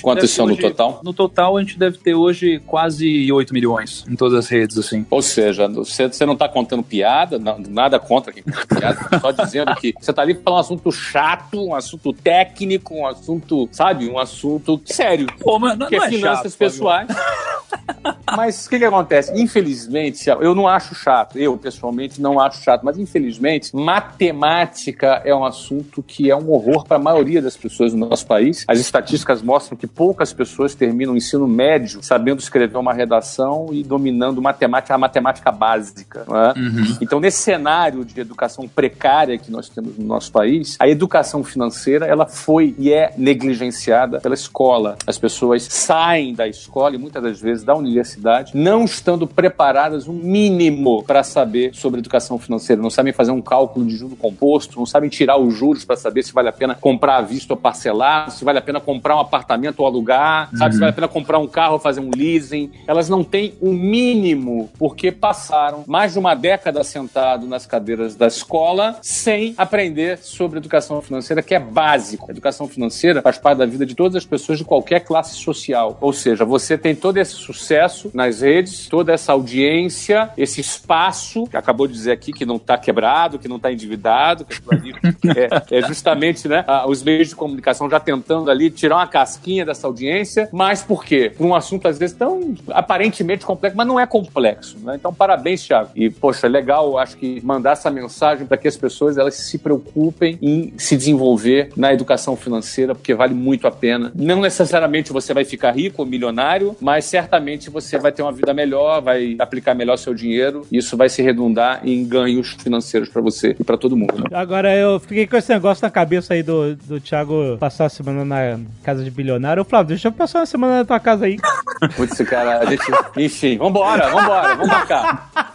Quantos são ter no total? No total, a gente deve ter hoje quase 8 milhões em todas as redes, assim. Ou seja, você, você não está contando piada, não- nada contra quem conta piada, só dizendo que você está ali para um assunto chato, um assunto técnico, um assunto, sabe, um assunto sério. Pô, mas não, não é é finanças chato, pessoais. Mas o que, que acontece? Infelizmente, eu não acho chato, eu pessoalmente não acho chato, mas infelizmente, matemática é um assunto que é um horror para a maioria das pessoas no nosso país. As estatísticas mostram que poucas pessoas terminam o ensino médio sabendo escrever uma redação e dominando matemática, a matemática básica. É? Uhum. Então, nesse cenário de educação precária que nós temos no nosso país, a educação financeira ela foi e é negligenciada pela escola. As pessoas saem da escola e muitas das vezes da universidade não estando preparadas o um mínimo para saber sobre educação financeira, não sabem fazer um cálculo de juro composto, não sabem tirar os juros para saber se vale a pena comprar à vista ou parcelar, se vale a pena comprar um apartamento ou alugar, uhum. sabe se vale a pena comprar um carro ou fazer um leasing. Elas não têm o um mínimo porque passaram mais de uma década sentado nas cadeiras da escola sem aprender sobre educação financeira, que é básico. A educação financeira faz parte da vida de todas as pessoas de qualquer classe social. Ou seja, você tem todo esse sucesso nas redes, toda essa audiência, esse espaço, que acabou de dizer aqui que não está quebrado, que não está endividado, que é, é, justamente né, os meios de comunicação já tentando ali tirar uma casquinha dessa audiência, mas por quê? Um assunto às vezes tão aparentemente complexo, mas não é complexo. Né? Então, parabéns, Thiago. E, poxa, é legal, acho que mandar essa mensagem para que as pessoas elas se preocupem em se desenvolver na educação financeira, porque vale muito a pena. Não necessariamente você vai ficar rico ou milionário, mas certamente você vai ter uma vida melhor, vai aplicar melhor seu dinheiro e isso vai se redundar em ganhos financeiros para você e para todo mundo. Né? Agora, eu fiquei com esse negócio na cabeça aí do, do Thiago passar a semana na casa de bilionário. Ô, Flávio, deixa eu passar uma semana na tua casa aí. Putz, cara, a gente. Enfim, vambora, vambora, vamos marcar.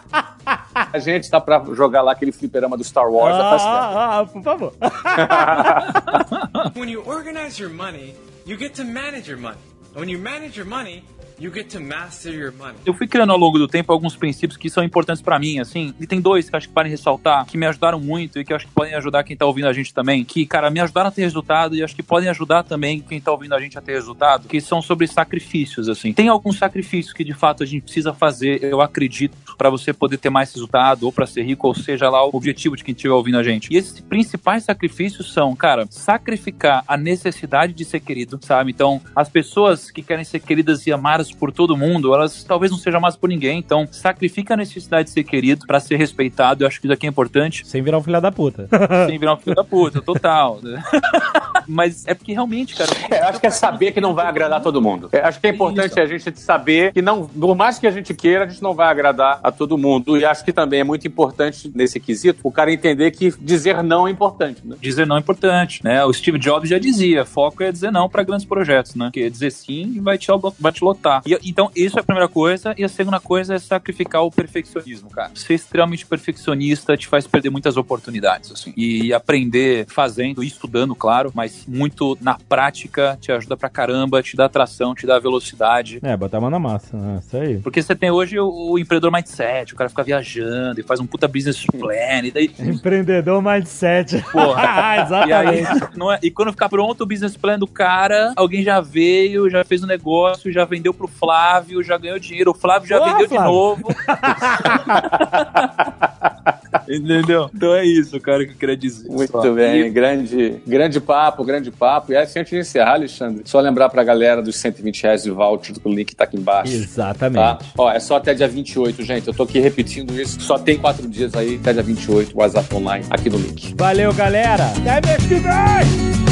A gente tá pra jogar lá aquele fliperama do Star Wars. Ah, ah, ah, por favor. When you organize your money, you get to manage your money. When you manage your money, You get to master your money. Eu fui criando ao longo do tempo alguns princípios que são importantes para mim, assim, e tem dois que acho que podem ressaltar, que me ajudaram muito e que acho que podem ajudar quem tá ouvindo a gente também, que, cara, me ajudaram a ter resultado e acho que podem ajudar também quem tá ouvindo a gente a ter resultado, que são sobre sacrifícios, assim. Tem alguns sacrifícios que de fato a gente precisa fazer, eu acredito, para você poder ter mais resultado ou para ser rico, ou seja lá o objetivo de quem estiver ouvindo a gente. E esses principais sacrifícios são, cara, sacrificar a necessidade de ser querido, sabe? Então, as pessoas que querem ser queridas e amadas por todo mundo, elas talvez não sejam amadas por ninguém. Então, sacrifica a necessidade de ser querido para ser respeitado. Eu acho que isso aqui é importante. Sem virar um filho da puta. Sem virar um filho da puta, total. Mas é porque realmente, cara. É, eu acho que é saber que não vai agradar todo mundo. É, acho que é importante isso. a gente saber que não, por mais que a gente queira, a gente não vai agradar a todo mundo. E acho que também é muito importante nesse quesito o cara entender que dizer não é importante, né? Dizer não é importante, né? O Steve Jobs já dizia, foco é dizer não para grandes projetos, né? Porque dizer sim vai te, vai te lotar. E, então, isso é a primeira coisa. E a segunda coisa é sacrificar o perfeccionismo, cara. Ser extremamente perfeccionista te faz perder muitas oportunidades, assim. E aprender fazendo e estudando, claro, mas muito na prática te ajuda pra caramba, te dá atração, te dá velocidade. É, botar a mão na massa, né? Isso aí. Porque você tem hoje o, o empreendedor mindset, o cara fica viajando e faz um puta business plan, e daí... Empreendedor mindset. Porra. Ah, exatamente. E, aí, é, e quando ficar pronto o business plan do cara, alguém já veio, já fez o um negócio, já vendeu pro Flávio, já ganhou dinheiro, o Flávio já Porra, vendeu Flávio. de novo. Entendeu? Então é isso, cara, que eu queria dizer. Muito só. bem, e... grande, grande papo, grande papo. E assim, antes de encerrar, Alexandre, só lembrar pra galera dos 120 reais de voucher, o link tá aqui embaixo. Exatamente. Tá? Ó, é só até dia 28, gente. Eu tô aqui repetindo isso. Só tem quatro dias aí, até dia 28, WhatsApp online, aqui no link. Valeu, galera. Até mês que vem!